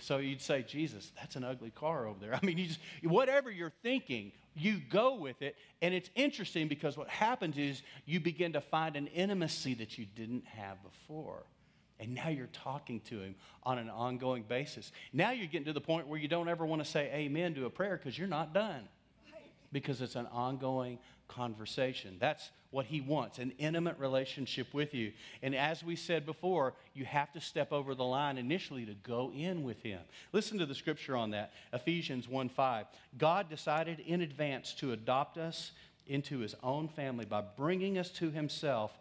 [SPEAKER 5] So you'd say, Jesus, that's an ugly car over there. I mean, you just, whatever you're thinking, you go with it. And it's interesting because what happens is you begin to find an intimacy that you didn't have before. And now you're talking to him on an ongoing basis. Now you're getting to the point where you don't ever want to say amen to a prayer because you're not done. Because it's an ongoing conversation. That's what he wants an intimate relationship with you. And as we said before, you have to step over the line initially to go in with him. Listen to the scripture on that Ephesians 1 5. God decided in advance to adopt us into his own family by bringing us to himself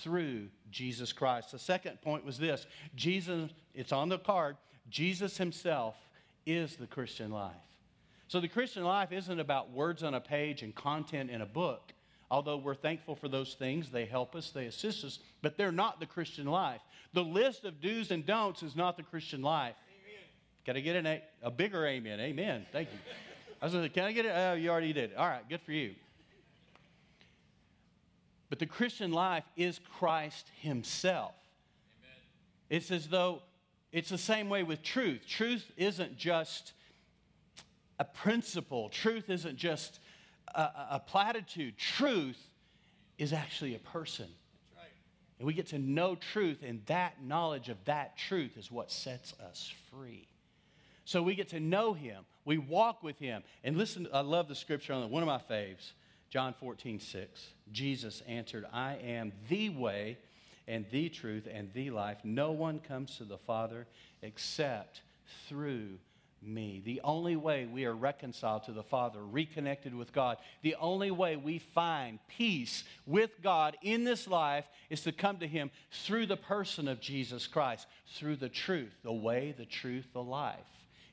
[SPEAKER 5] through Jesus Christ. The second point was this Jesus, it's on the card, Jesus himself is the Christian life. So the Christian life isn't about words on a page and content in a book. Although we're thankful for those things, they help us, they assist us, but they're not the Christian life. The list of do's and don'ts is not the Christian life. Can I get an a, a bigger amen? Amen. Thank you. I was going to say, can I get it? Oh, you already did. All right, good for you. But the Christian life is Christ Himself. It's as though it's the same way with truth. Truth isn't just a principle, truth isn't just a, a platitude. Truth is actually a person. And we get to know truth, and that knowledge of that truth is what sets us free. So we get to know him. We walk with him. And listen, I love the scripture on one of my faves, John 14, 6. Jesus answered, I am the way and the truth and the life. No one comes to the Father except through me. The only way we are reconciled to the Father, reconnected with God, the only way we find peace with God in this life is to come to Him through the person of Jesus Christ, through the truth, the way, the truth, the life.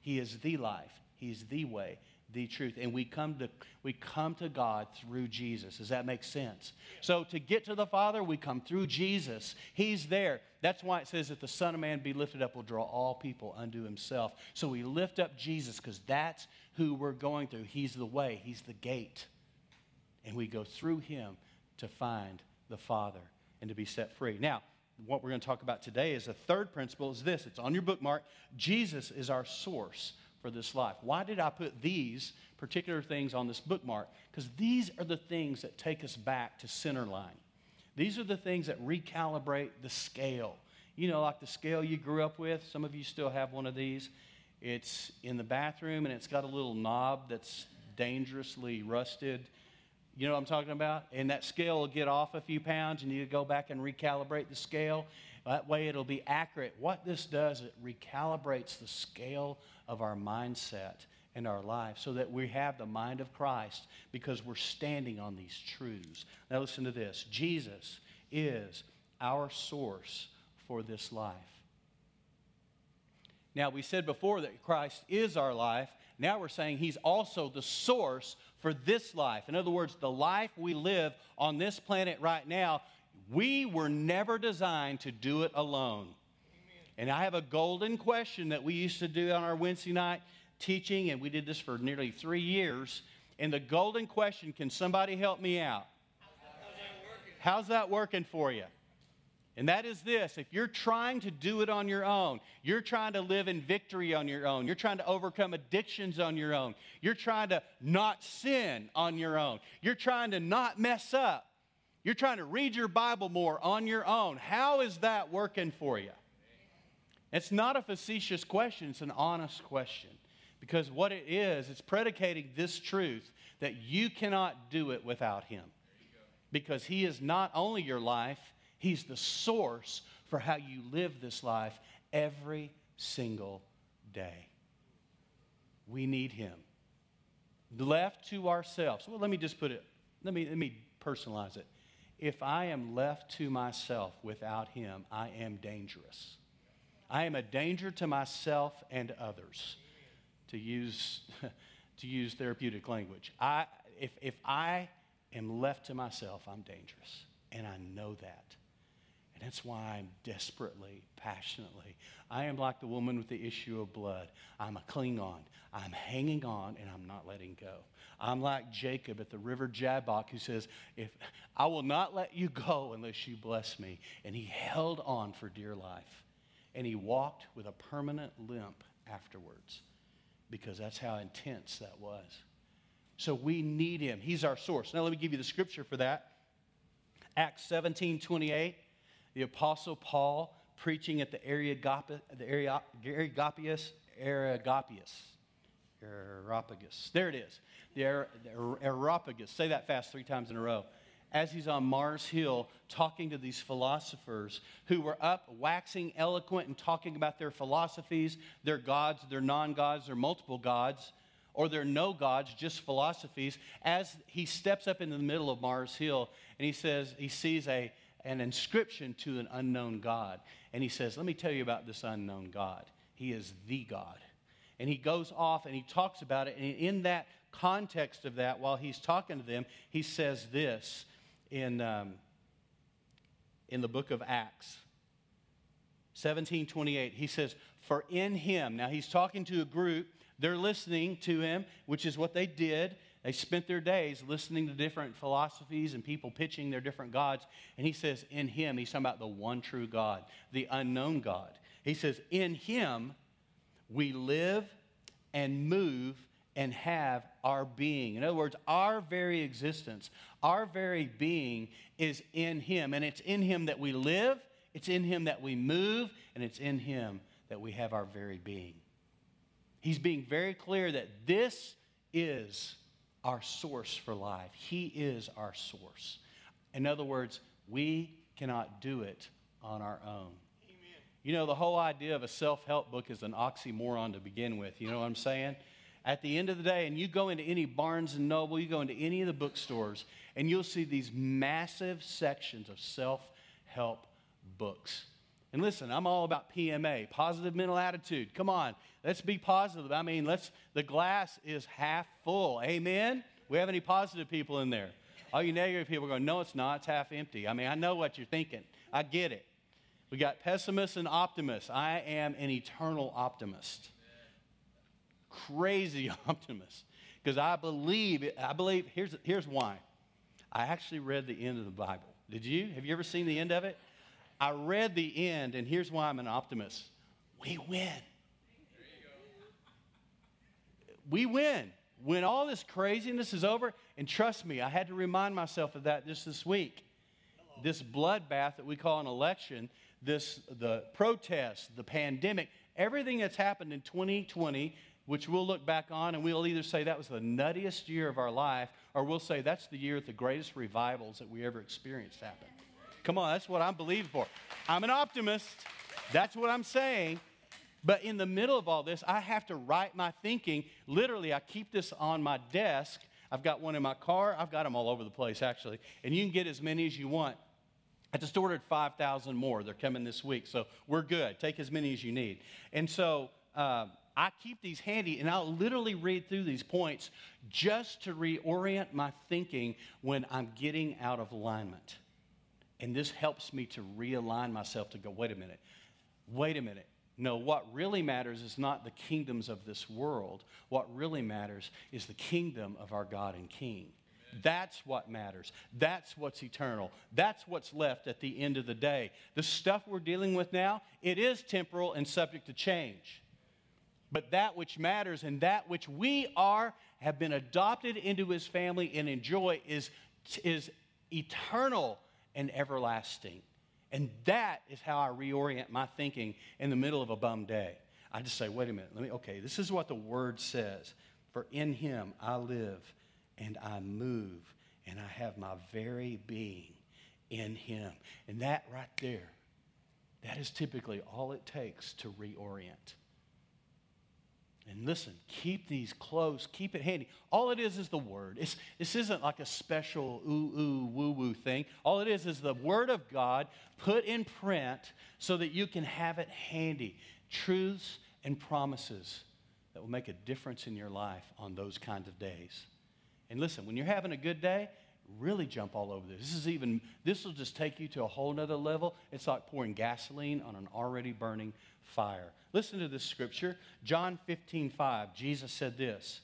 [SPEAKER 5] He is the life, He is the way, the truth. And we come to, we come to God through Jesus. Does that make sense? So to get to the Father, we come through Jesus. He's there. That's why it says that the Son of Man be lifted up will draw all people unto himself. So we lift up Jesus because that's who we're going through. He's the way, He's the gate. And we go through Him to find the Father and to be set free. Now, what we're going to talk about today is a third principle is this it's on your bookmark jesus is our source for this life. Why did I put these particular things on this bookmark? Because these are the things that take us back to center line. These are the things that recalibrate the scale. You know, like the scale you grew up with. Some of you still have one of these. It's in the bathroom and it's got a little knob that's dangerously rusted. You know what I'm talking about? And that scale will get off a few pounds and you go back and recalibrate the scale. That way it'll be accurate. What this does, it recalibrates the scale of our mindset in our life so that we have the mind of Christ because we're standing on these truths. Now, listen to this Jesus is our source for this life. Now, we said before that Christ is our life. Now we're saying he's also the source for this life. In other words, the life we live on this planet right now, we were never designed to do it alone. And I have a golden question that we used to do on our Wednesday night teaching, and we did this for nearly three years. And the golden question can somebody help me out? How's that working for you? And that is this if you're trying to do it on your own, you're trying to live in victory on your own, you're trying to overcome addictions on your own, you're trying to not sin on your own, you're trying to not mess up, you're trying to read your Bible more on your own, how is that working for you? It's not a facetious question, it's an honest question. Because what it is, it's predicating this truth that you cannot do it without Him. Because He is not only your life, He's the source for how you live this life every single day. We need Him. Left to ourselves, well, let me just put it, let me, let me personalize it. If I am left to myself without Him, I am dangerous. I am a danger to myself and others, to use, to use therapeutic language. I, if, if I am left to myself, I'm dangerous. And I know that. And that's why I'm desperately, passionately. I am like the woman with the issue of blood. I'm a Klingon. I'm hanging on and I'm not letting go. I'm like Jacob at the river Jabbok who says, if, I will not let you go unless you bless me. And he held on for dear life and he walked with a permanent limp afterwards because that's how intense that was. So we need him. He's our source. Now, let me give you the scripture for that. Acts 17 28, the Apostle Paul preaching at the Areopagus, Areopagus, Areopagus. There it is. The Areopagus. Say that fast three times in a row as he's on Mars Hill talking to these philosophers who were up waxing eloquent and talking about their philosophies, their gods, their non gods, their multiple gods, or their no gods, just philosophies, as he steps up into the middle of Mars Hill and he says, he sees a, an inscription to an unknown God. And he says, Let me tell you about this unknown God. He is the God. And he goes off and he talks about it. And in that context of that, while he's talking to them, he says this in, um, in the book of Acts. 1728, he says, For in him, now he's talking to a group, they're listening to him, which is what they did. They spent their days listening to different philosophies and people pitching their different gods. And he says, in him, he's talking about the one true God, the unknown God. He says, in him we live and move and have our being. In other words, our very existence, our very being is in him. And it's in him that we live, it's in him that we move, and it's in him that we have our very being. He's being very clear that this is our source for life. He is our source. In other words, we cannot do it on our own. You know, the whole idea of a self help book is an oxymoron to begin with. You know what I'm saying? At the end of the day, and you go into any Barnes and Noble, you go into any of the bookstores, and you'll see these massive sections of self help books. And listen, I'm all about PMA, positive mental attitude. Come on, let's be positive. I mean, let's the glass is half full. Amen. We have any positive people in there? All you negative people are going, no, it's not. It's half empty. I mean, I know what you're thinking. I get it. We got pessimists and optimists. I am an eternal optimist. Crazy optimist. Because I believe, I believe, here's, here's why. I actually read the end of the Bible. Did you? Have you ever seen the end of it? I read the end, and here's why I'm an optimist. We win. We win. When all this craziness is over, and trust me, I had to remind myself of that just this week. This bloodbath that we call an election, this the protests, the pandemic, everything that's happened in 2020, which we'll look back on and we'll either say that was the nuttiest year of our life, or we'll say that's the year that the greatest revivals that we ever experienced happened. Come on, that's what I'm believing for. I'm an optimist. That's what I'm saying. But in the middle of all this, I have to right my thinking. Literally, I keep this on my desk. I've got one in my car. I've got them all over the place, actually. And you can get as many as you want. I just ordered 5,000 more. They're coming this week. So we're good. Take as many as you need. And so uh, I keep these handy and I'll literally read through these points just to reorient my thinking when I'm getting out of alignment. And this helps me to realign myself to go, wait a minute, wait a minute. No, what really matters is not the kingdoms of this world. What really matters is the kingdom of our God and King. That's what matters. That's what's eternal. That's what's left at the end of the day. The stuff we're dealing with now, it is temporal and subject to change. But that which matters and that which we are, have been adopted into his family and enjoy is, is eternal and everlasting. And that is how I reorient my thinking in the middle of a bum day. I just say, wait a minute, let me, okay, this is what the word says. For in him I live and I move and I have my very being in him. And that right there, that is typically all it takes to reorient. And listen, keep these close, keep it handy. All it is is the word. It's, this isn't like a special ooh, ooh, woo, woo thing. All it is is the word of God put in print so that you can have it handy. Truths and promises that will make a difference in your life on those kinds of days. And listen, when you're having a good day, really jump all over this. This is even, this will just take you to a whole nother level. It's like pouring gasoline on an already burning fire. Listen to this scripture. John 15, 5. Jesus said this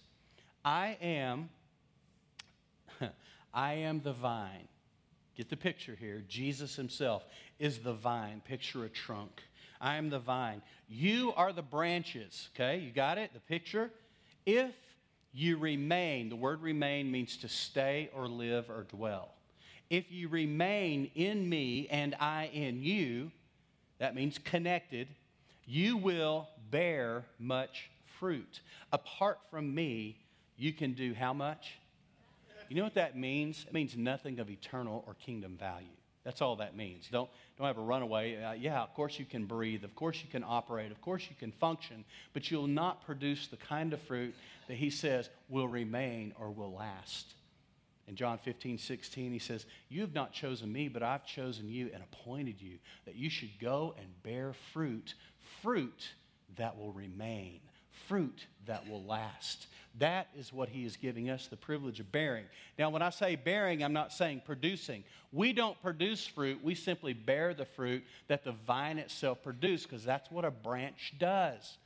[SPEAKER 5] I am, I am the vine. Get the picture here. Jesus himself is the vine. Picture a trunk. I am the vine. You are the branches. Okay, you got it? The picture? If you remain, the word remain means to stay or live or dwell. If you remain in me and I in you, that means connected, you will bear much fruit. Apart from me, you can do how much? You know what that means? It means nothing of eternal or kingdom value. That's all that means. Don't, don't have a runaway. Uh, yeah, of course you can breathe. Of course you can operate. Of course you can function. But you'll not produce the kind of fruit that he says will remain or will last. In John 15, 16, he says, You have not chosen me, but I've chosen you and appointed you that you should go and bear fruit, fruit that will remain, fruit that will last. That is what he is giving us the privilege of bearing. Now, when I say bearing, I'm not saying producing. We don't produce fruit, we simply bear the fruit that the vine itself produces, because that's what a branch does.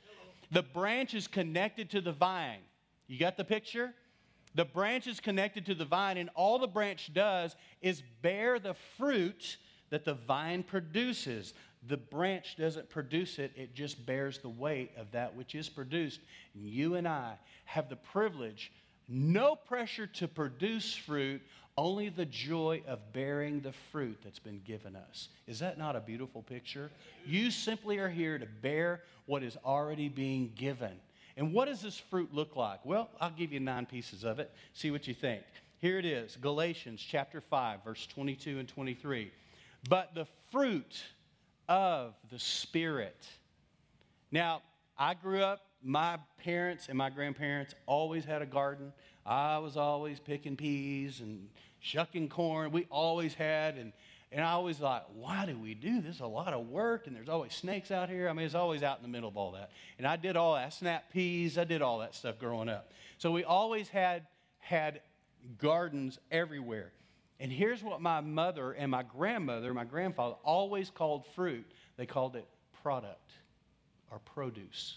[SPEAKER 5] The branch is connected to the vine. You got the picture? The branch is connected to the vine, and all the branch does is bear the fruit that the vine produces. The branch doesn't produce it, it just bears the weight of that which is produced. You and I have the privilege, no pressure to produce fruit, only the joy of bearing the fruit that's been given us. Is that not a beautiful picture? You simply are here to bear what is already being given. And what does this fruit look like? Well, I'll give you nine pieces of it. See what you think. Here it is Galatians chapter 5, verse 22 and 23. But the fruit of the Spirit. Now, I grew up, my parents and my grandparents always had a garden. I was always picking peas and shucking corn. We always had, and, and I always thought, why do we do this? A lot of work, and there's always snakes out here. I mean, it's always out in the middle of all that. And I did all that, snap peas, I did all that stuff growing up. So we always had, had gardens everywhere. And here's what my mother and my grandmother, my grandfather, always called fruit. They called it product or produce.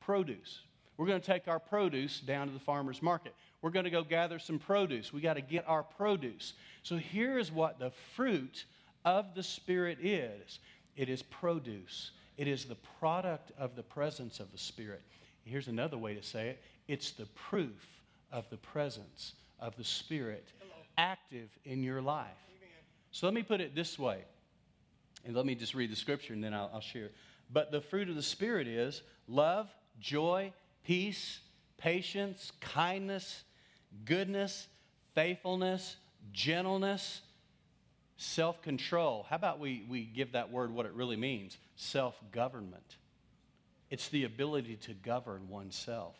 [SPEAKER 5] Produce. We're going to take our produce down to the farmer's market. We're going to go gather some produce. We got to get our produce. So here is what the fruit of the Spirit is it is produce, it is the product of the presence of the Spirit. Here's another way to say it it's the proof of the presence of the Spirit active in your life. So let me put it this way, and let me just read the scripture and then I'll, I'll share. But the fruit of the Spirit is love, joy, peace, patience, kindness, goodness, faithfulness, gentleness, self control. How about we, we give that word what it really means? Self government. It's the ability to govern oneself.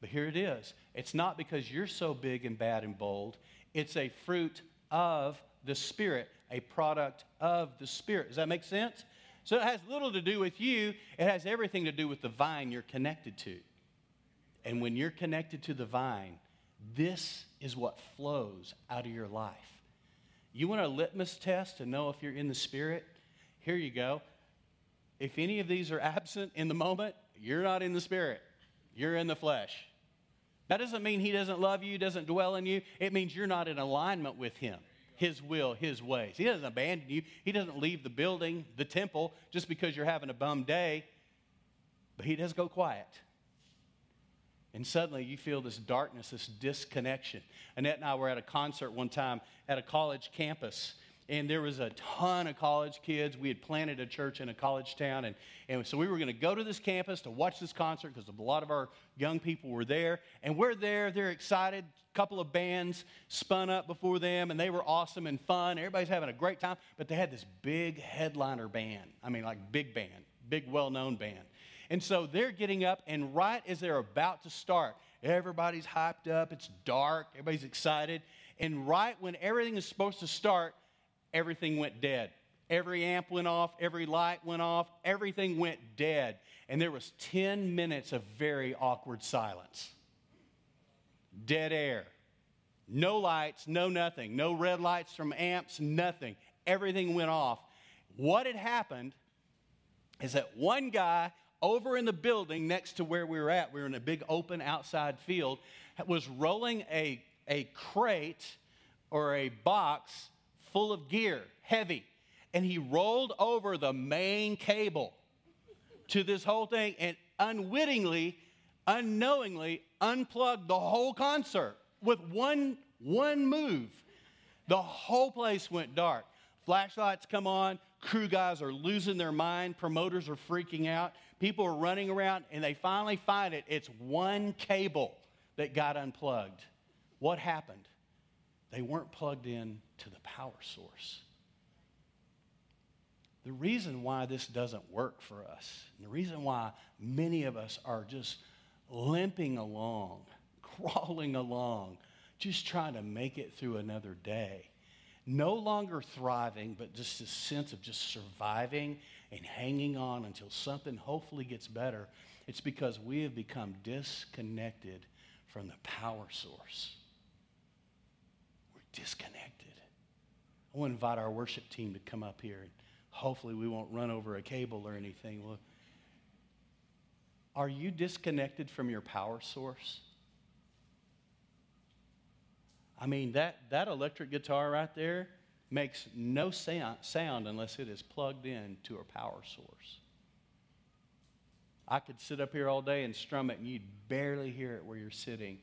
[SPEAKER 5] But here it is. It's not because you're so big and bad and bold, it's a fruit of the Spirit, a product of the Spirit. Does that make sense? So it has little to do with you, it has everything to do with the vine you're connected to. And when you're connected to the vine, this is what flows out of your life. You want a litmus test to know if you're in the Spirit? Here you go. If any of these are absent in the moment, you're not in the Spirit, you're in the flesh. That doesn't mean He doesn't love you, doesn't dwell in you. It means you're not in alignment with Him, His will, His ways. He doesn't abandon you, He doesn't leave the building, the temple, just because you're having a bum day, but He does go quiet. And suddenly you feel this darkness, this disconnection. Annette and I were at a concert one time at a college campus, and there was a ton of college kids. We had planted a church in a college town, and, and so we were going to go to this campus to watch this concert because a lot of our young people were there. And we're there, they're excited. A couple of bands spun up before them, and they were awesome and fun. Everybody's having a great time, but they had this big headliner band. I mean, like big band, big well known band. And so they're getting up, and right as they're about to start, everybody's hyped up, it's dark, everybody's excited. And right when everything is supposed to start, everything went dead. Every amp went off, every light went off, everything went dead. And there was 10 minutes of very awkward silence. Dead air. No lights, no nothing. No red lights from amps, nothing. Everything went off. What had happened is that one guy over in the building next to where we were at, we were in a big open outside field, was rolling a, a crate or a box full of gear, heavy. And he rolled over the main cable to this whole thing and unwittingly, unknowingly unplugged the whole concert with one, one move. The whole place went dark. Flashlights come on, crew guys are losing their mind, promoters are freaking out, people are running around, and they finally find it. It's one cable that got unplugged. What happened? They weren't plugged in to the power source. The reason why this doesn't work for us, and the reason why many of us are just limping along, crawling along, just trying to make it through another day, no longer thriving, but just a sense of just surviving and hanging on until something hopefully gets better, it's because we have become disconnected from the power source. We're disconnected. I want to invite our worship team to come up here, and hopefully we won't run over a cable or anything. Well, are you disconnected from your power source? I mean, that, that electric guitar right there makes no sound, unless it is plugged in to a power source. I could sit up here all day and strum it, and you'd barely hear it where you're sitting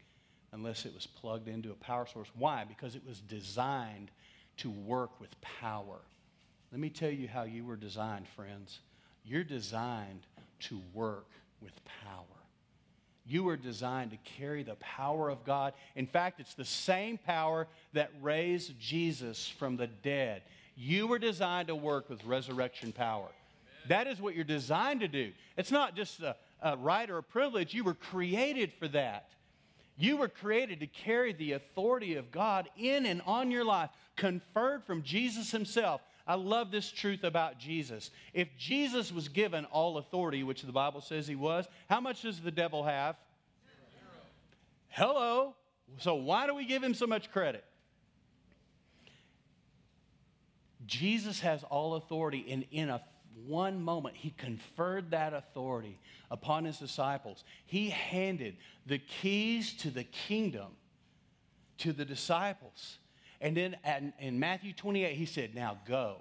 [SPEAKER 5] unless it was plugged into a power source. Why? Because it was designed to work with power. Let me tell you how you were designed, friends. You're designed to work with power. You were designed to carry the power of God. In fact, it's the same power that raised Jesus from the dead. You were designed to work with resurrection power. That is what you're designed to do. It's not just a, a right or a privilege, you were created for that. You were created to carry the authority of God in and on your life, conferred from Jesus Himself. I love this truth about Jesus. If Jesus was given all authority, which the Bible says He was, how much does the devil have? Hello. So why do we give Him so much credit? Jesus has all authority, and in a one moment, he conferred that authority upon his disciples. He handed the keys to the kingdom to the disciples. And then in Matthew 28, he said, Now go.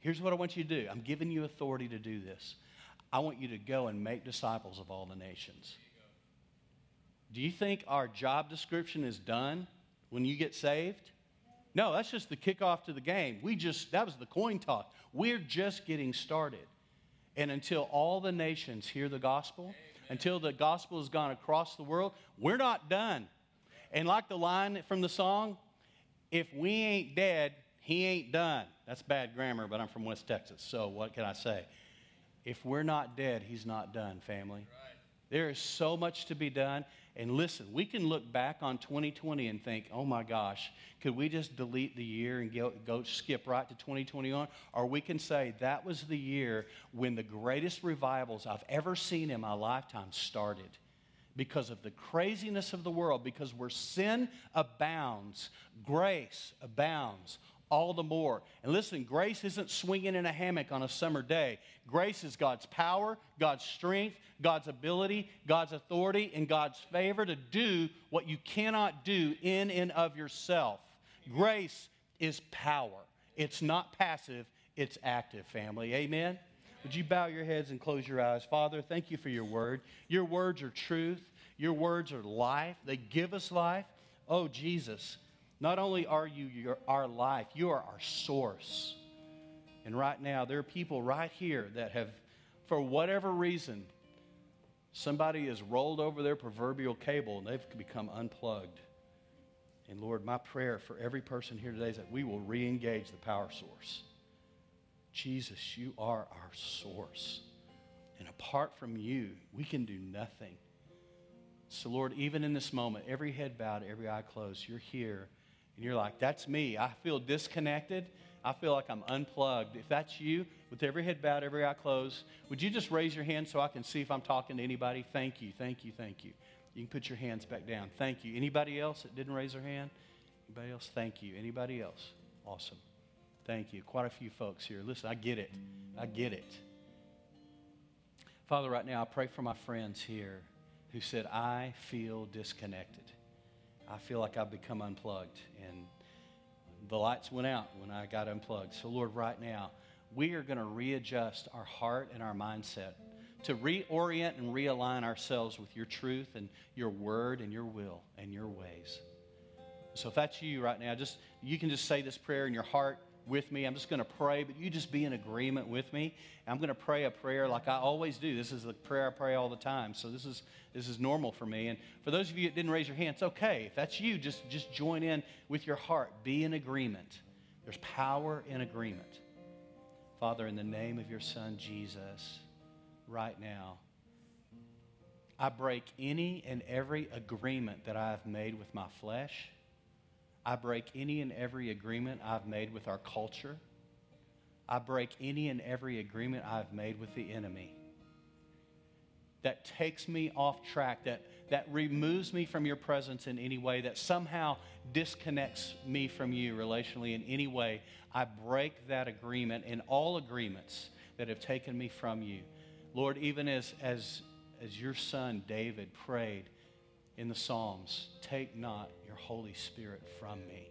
[SPEAKER 5] Here's what I want you to do I'm giving you authority to do this. I want you to go and make disciples of all the nations. Do you think our job description is done when you get saved? No, that's just the kickoff to the game. We just, that was the coin toss. We're just getting started. And until all the nations hear the gospel, Amen. until the gospel has gone across the world, we're not done. And like the line from the song, if we ain't dead, he ain't done. That's bad grammar, but I'm from West Texas, so what can I say? If we're not dead, he's not done, family. Right. There is so much to be done. And listen, we can look back on 2020 and think, oh my gosh, could we just delete the year and go, go skip right to 2021? Or we can say that was the year when the greatest revivals I've ever seen in my lifetime started because of the craziness of the world, because where sin abounds, grace abounds all the more. And listen, grace isn't swinging in a hammock on a summer day. Grace is God's power, God's strength, God's ability, God's authority, and God's favor to do what you cannot do in and of yourself. Grace is power. It's not passive, it's active, family. Amen? Would you bow your heads and close your eyes? Father, thank you for your word. Your words are truth, your words are life, they give us life. Oh, Jesus. Not only are you your, our life, you are our source. And right now, there are people right here that have, for whatever reason, somebody has rolled over their proverbial cable and they've become unplugged. And Lord, my prayer for every person here today is that we will re engage the power source. Jesus, you are our source. And apart from you, we can do nothing. So, Lord, even in this moment, every head bowed, every eye closed, you're here and you're like, that's me. I feel disconnected. I feel like I'm unplugged. If that's you, with every head bowed, every eye closed, would you just raise your hand so I can see if I'm talking to anybody? Thank you, thank you, thank you. You can put your hands back down. Thank you. Anybody else that didn't raise their hand? Anybody else? Thank you. Anybody else? Awesome. Thank you. Quite a few folks here. Listen, I get it. I get it. Father, right now, I pray for my friends here who said, I feel disconnected. I feel like I've become unplugged. And the lights went out when I got unplugged. So, Lord, right now, we are going to readjust our heart and our mindset to reorient and realign ourselves with your truth and your word and your will and your ways. So if that's you right now, just you can just say this prayer in your heart with me. I'm just going to pray, but you just be in agreement with me. I'm going to pray a prayer like I always do. This is the prayer I pray all the time. So this is this is normal for me. And for those of you that didn't raise your hand, it's okay. If that's you, just just join in with your heart. Be in agreement. There's power in agreement. Father, in the name of your son Jesus, right now, I break any and every agreement that I have made with my flesh I break any and every agreement I've made with our culture. I break any and every agreement I've made with the enemy that takes me off track, that, that removes me from your presence in any way, that somehow disconnects me from you relationally in any way. I break that agreement and all agreements that have taken me from you. Lord, even as, as, as your son David prayed, in the Psalms Take not your Holy Spirit from me.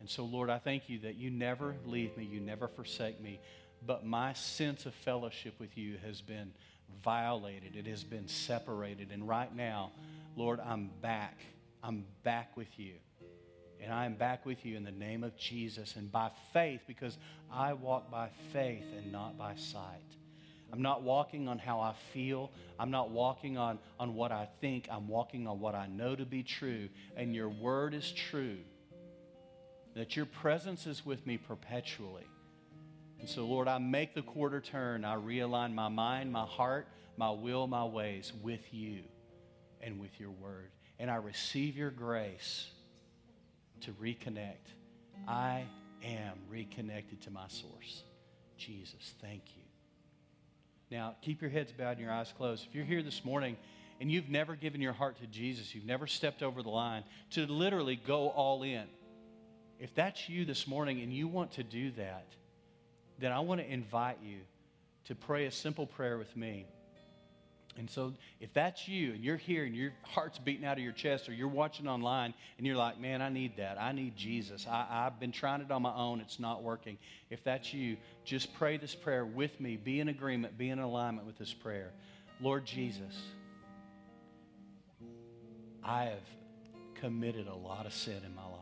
[SPEAKER 5] And so, Lord, I thank you that you never leave me, you never forsake me, but my sense of fellowship with you has been violated, it has been separated. And right now, Lord, I'm back. I'm back with you. And I am back with you in the name of Jesus and by faith, because I walk by faith and not by sight. I'm not walking on how I feel. I'm not walking on, on what I think. I'm walking on what I know to be true. And your word is true that your presence is with me perpetually. And so, Lord, I make the quarter turn. I realign my mind, my heart, my will, my ways with you and with your word. And I receive your grace to reconnect. I am reconnected to my source. Jesus, thank you. Now, keep your heads bowed and your eyes closed. If you're here this morning and you've never given your heart to Jesus, you've never stepped over the line to literally go all in if that's you this morning and you want to do that, then I want to invite you to pray a simple prayer with me. And so, if that's you and you're here and your heart's beating out of your chest, or you're watching online and you're like, man, I need that. I need Jesus. I, have been trying it on my own, it's not working. If that's you, just pray this prayer with me. Be in agreement, be in alignment with this prayer. Lord Jesus, I have committed a lot of sin in my life.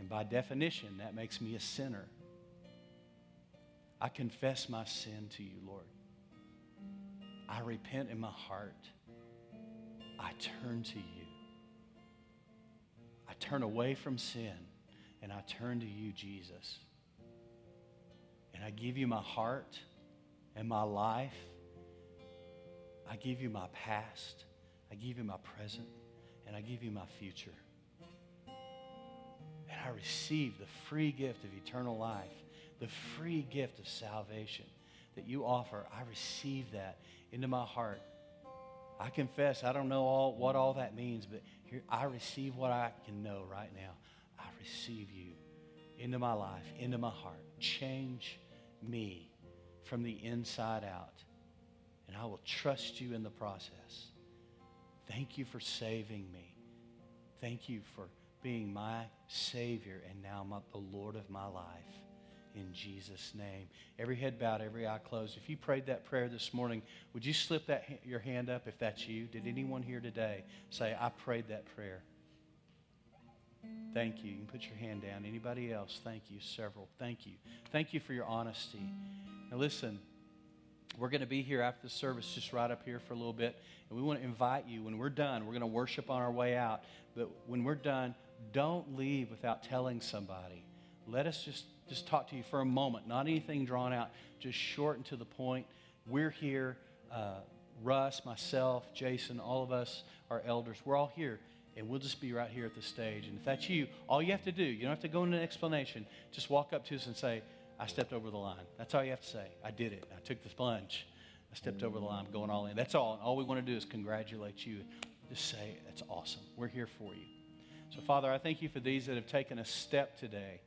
[SPEAKER 5] And by definition, that makes me a sinner. I confess my sin to you, Lord. I repent in my heart. I turn to you. I turn away from sin and I turn to you, Jesus. And I give you my heart and my life. I give you my past. I give you my present. And I give you my future. And I receive the free gift of eternal life, the free gift of salvation that you offer. I receive that into my heart. I confess, I don't know all, what all that means, but here I receive what I can know right now. I receive you into my life, into my heart. Change me from the inside out. And I will trust you in the process. Thank you for saving me. Thank you for being my Savior and now my, the Lord of my life. In Jesus' name. Every head bowed, every eye closed. If you prayed that prayer this morning, would you slip that, your hand up if that's you? Did anyone here today say, I prayed that prayer? Thank you. You can put your hand down. Anybody else? Thank you. Several. Thank you. Thank you for your honesty. Now, listen, we're going to be here after the service, just right up here for a little bit. And we want to invite you, when we're done, we're going to worship on our way out. But when we're done, don't leave without telling somebody. Let us just, just talk to you for a moment, not anything drawn out, just short and to the point. We're here. Uh, Russ, myself, Jason, all of us, our elders, we're all here. And we'll just be right here at the stage. And if that's you, all you have to do, you don't have to go into an explanation. Just walk up to us and say, I stepped over the line. That's all you have to say. I did it. I took the plunge. I stepped over the line. I'm going all in. That's all. All we want to do is congratulate you. Just say, That's awesome. We're here for you. So, Father, I thank you for these that have taken a step today,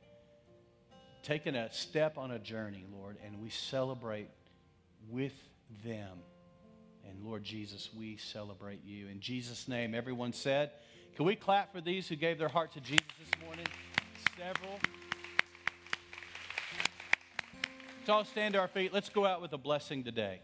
[SPEAKER 5] taken a step on a journey, Lord, and we celebrate with them. And Lord Jesus, we celebrate you. In Jesus' name, everyone said, Can we clap for these who gave their heart to Jesus this morning? Several. Let's all stand to our feet. Let's go out with a blessing today.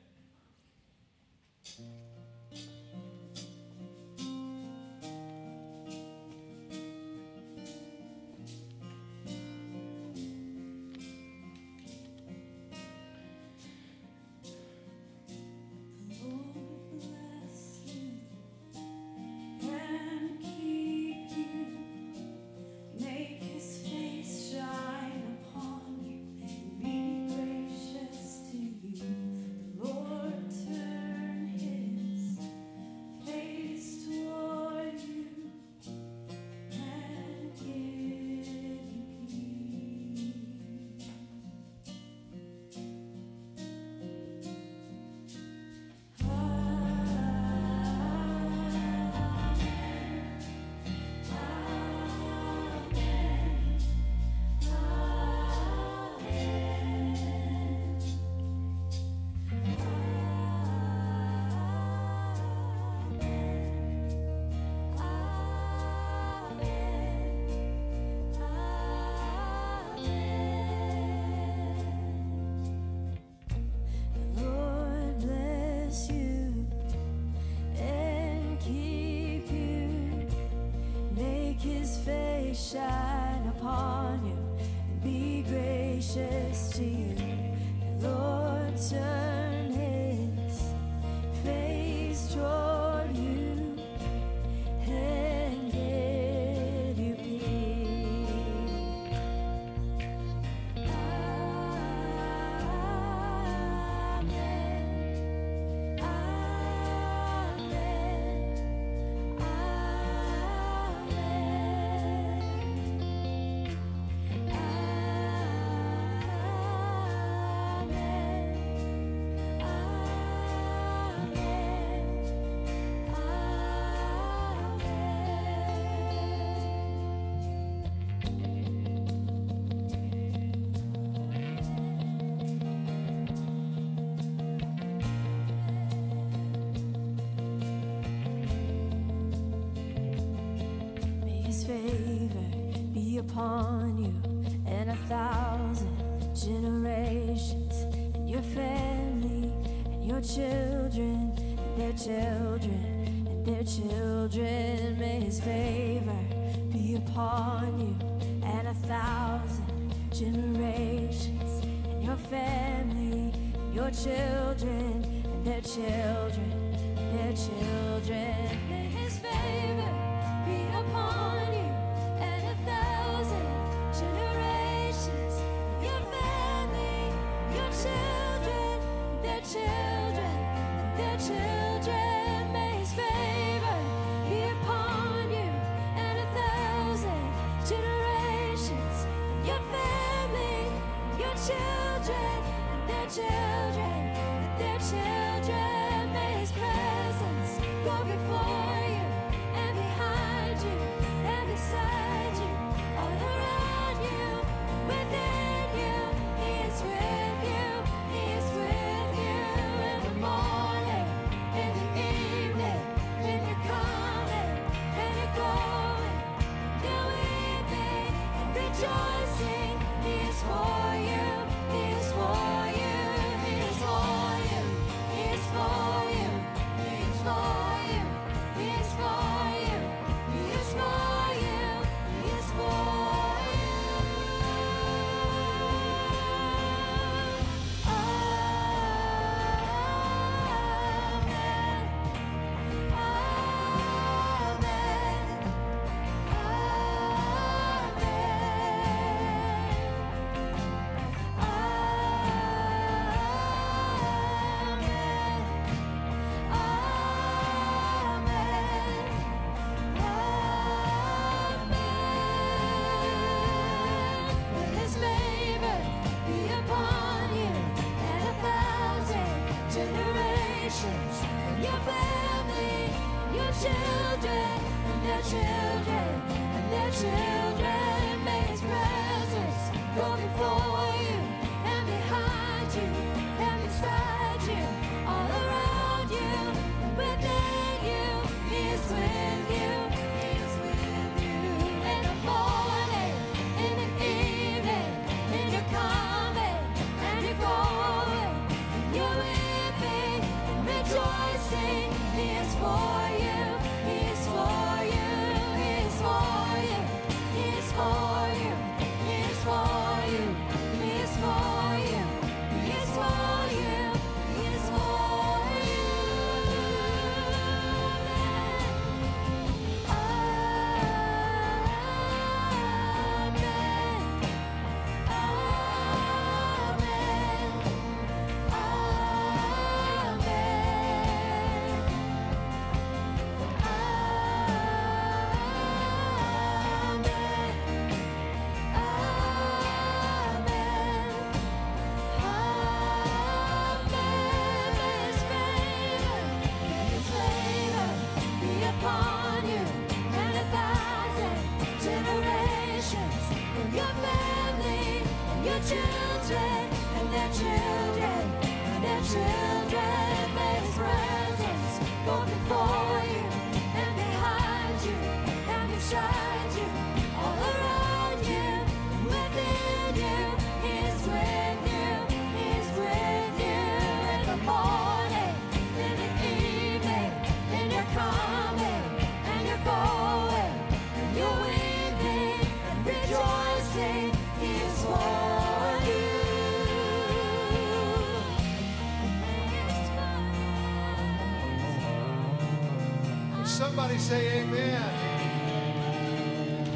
[SPEAKER 3] Say amen.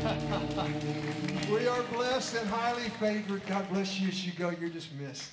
[SPEAKER 3] we are blessed and highly favored. God bless you as you go. You're dismissed.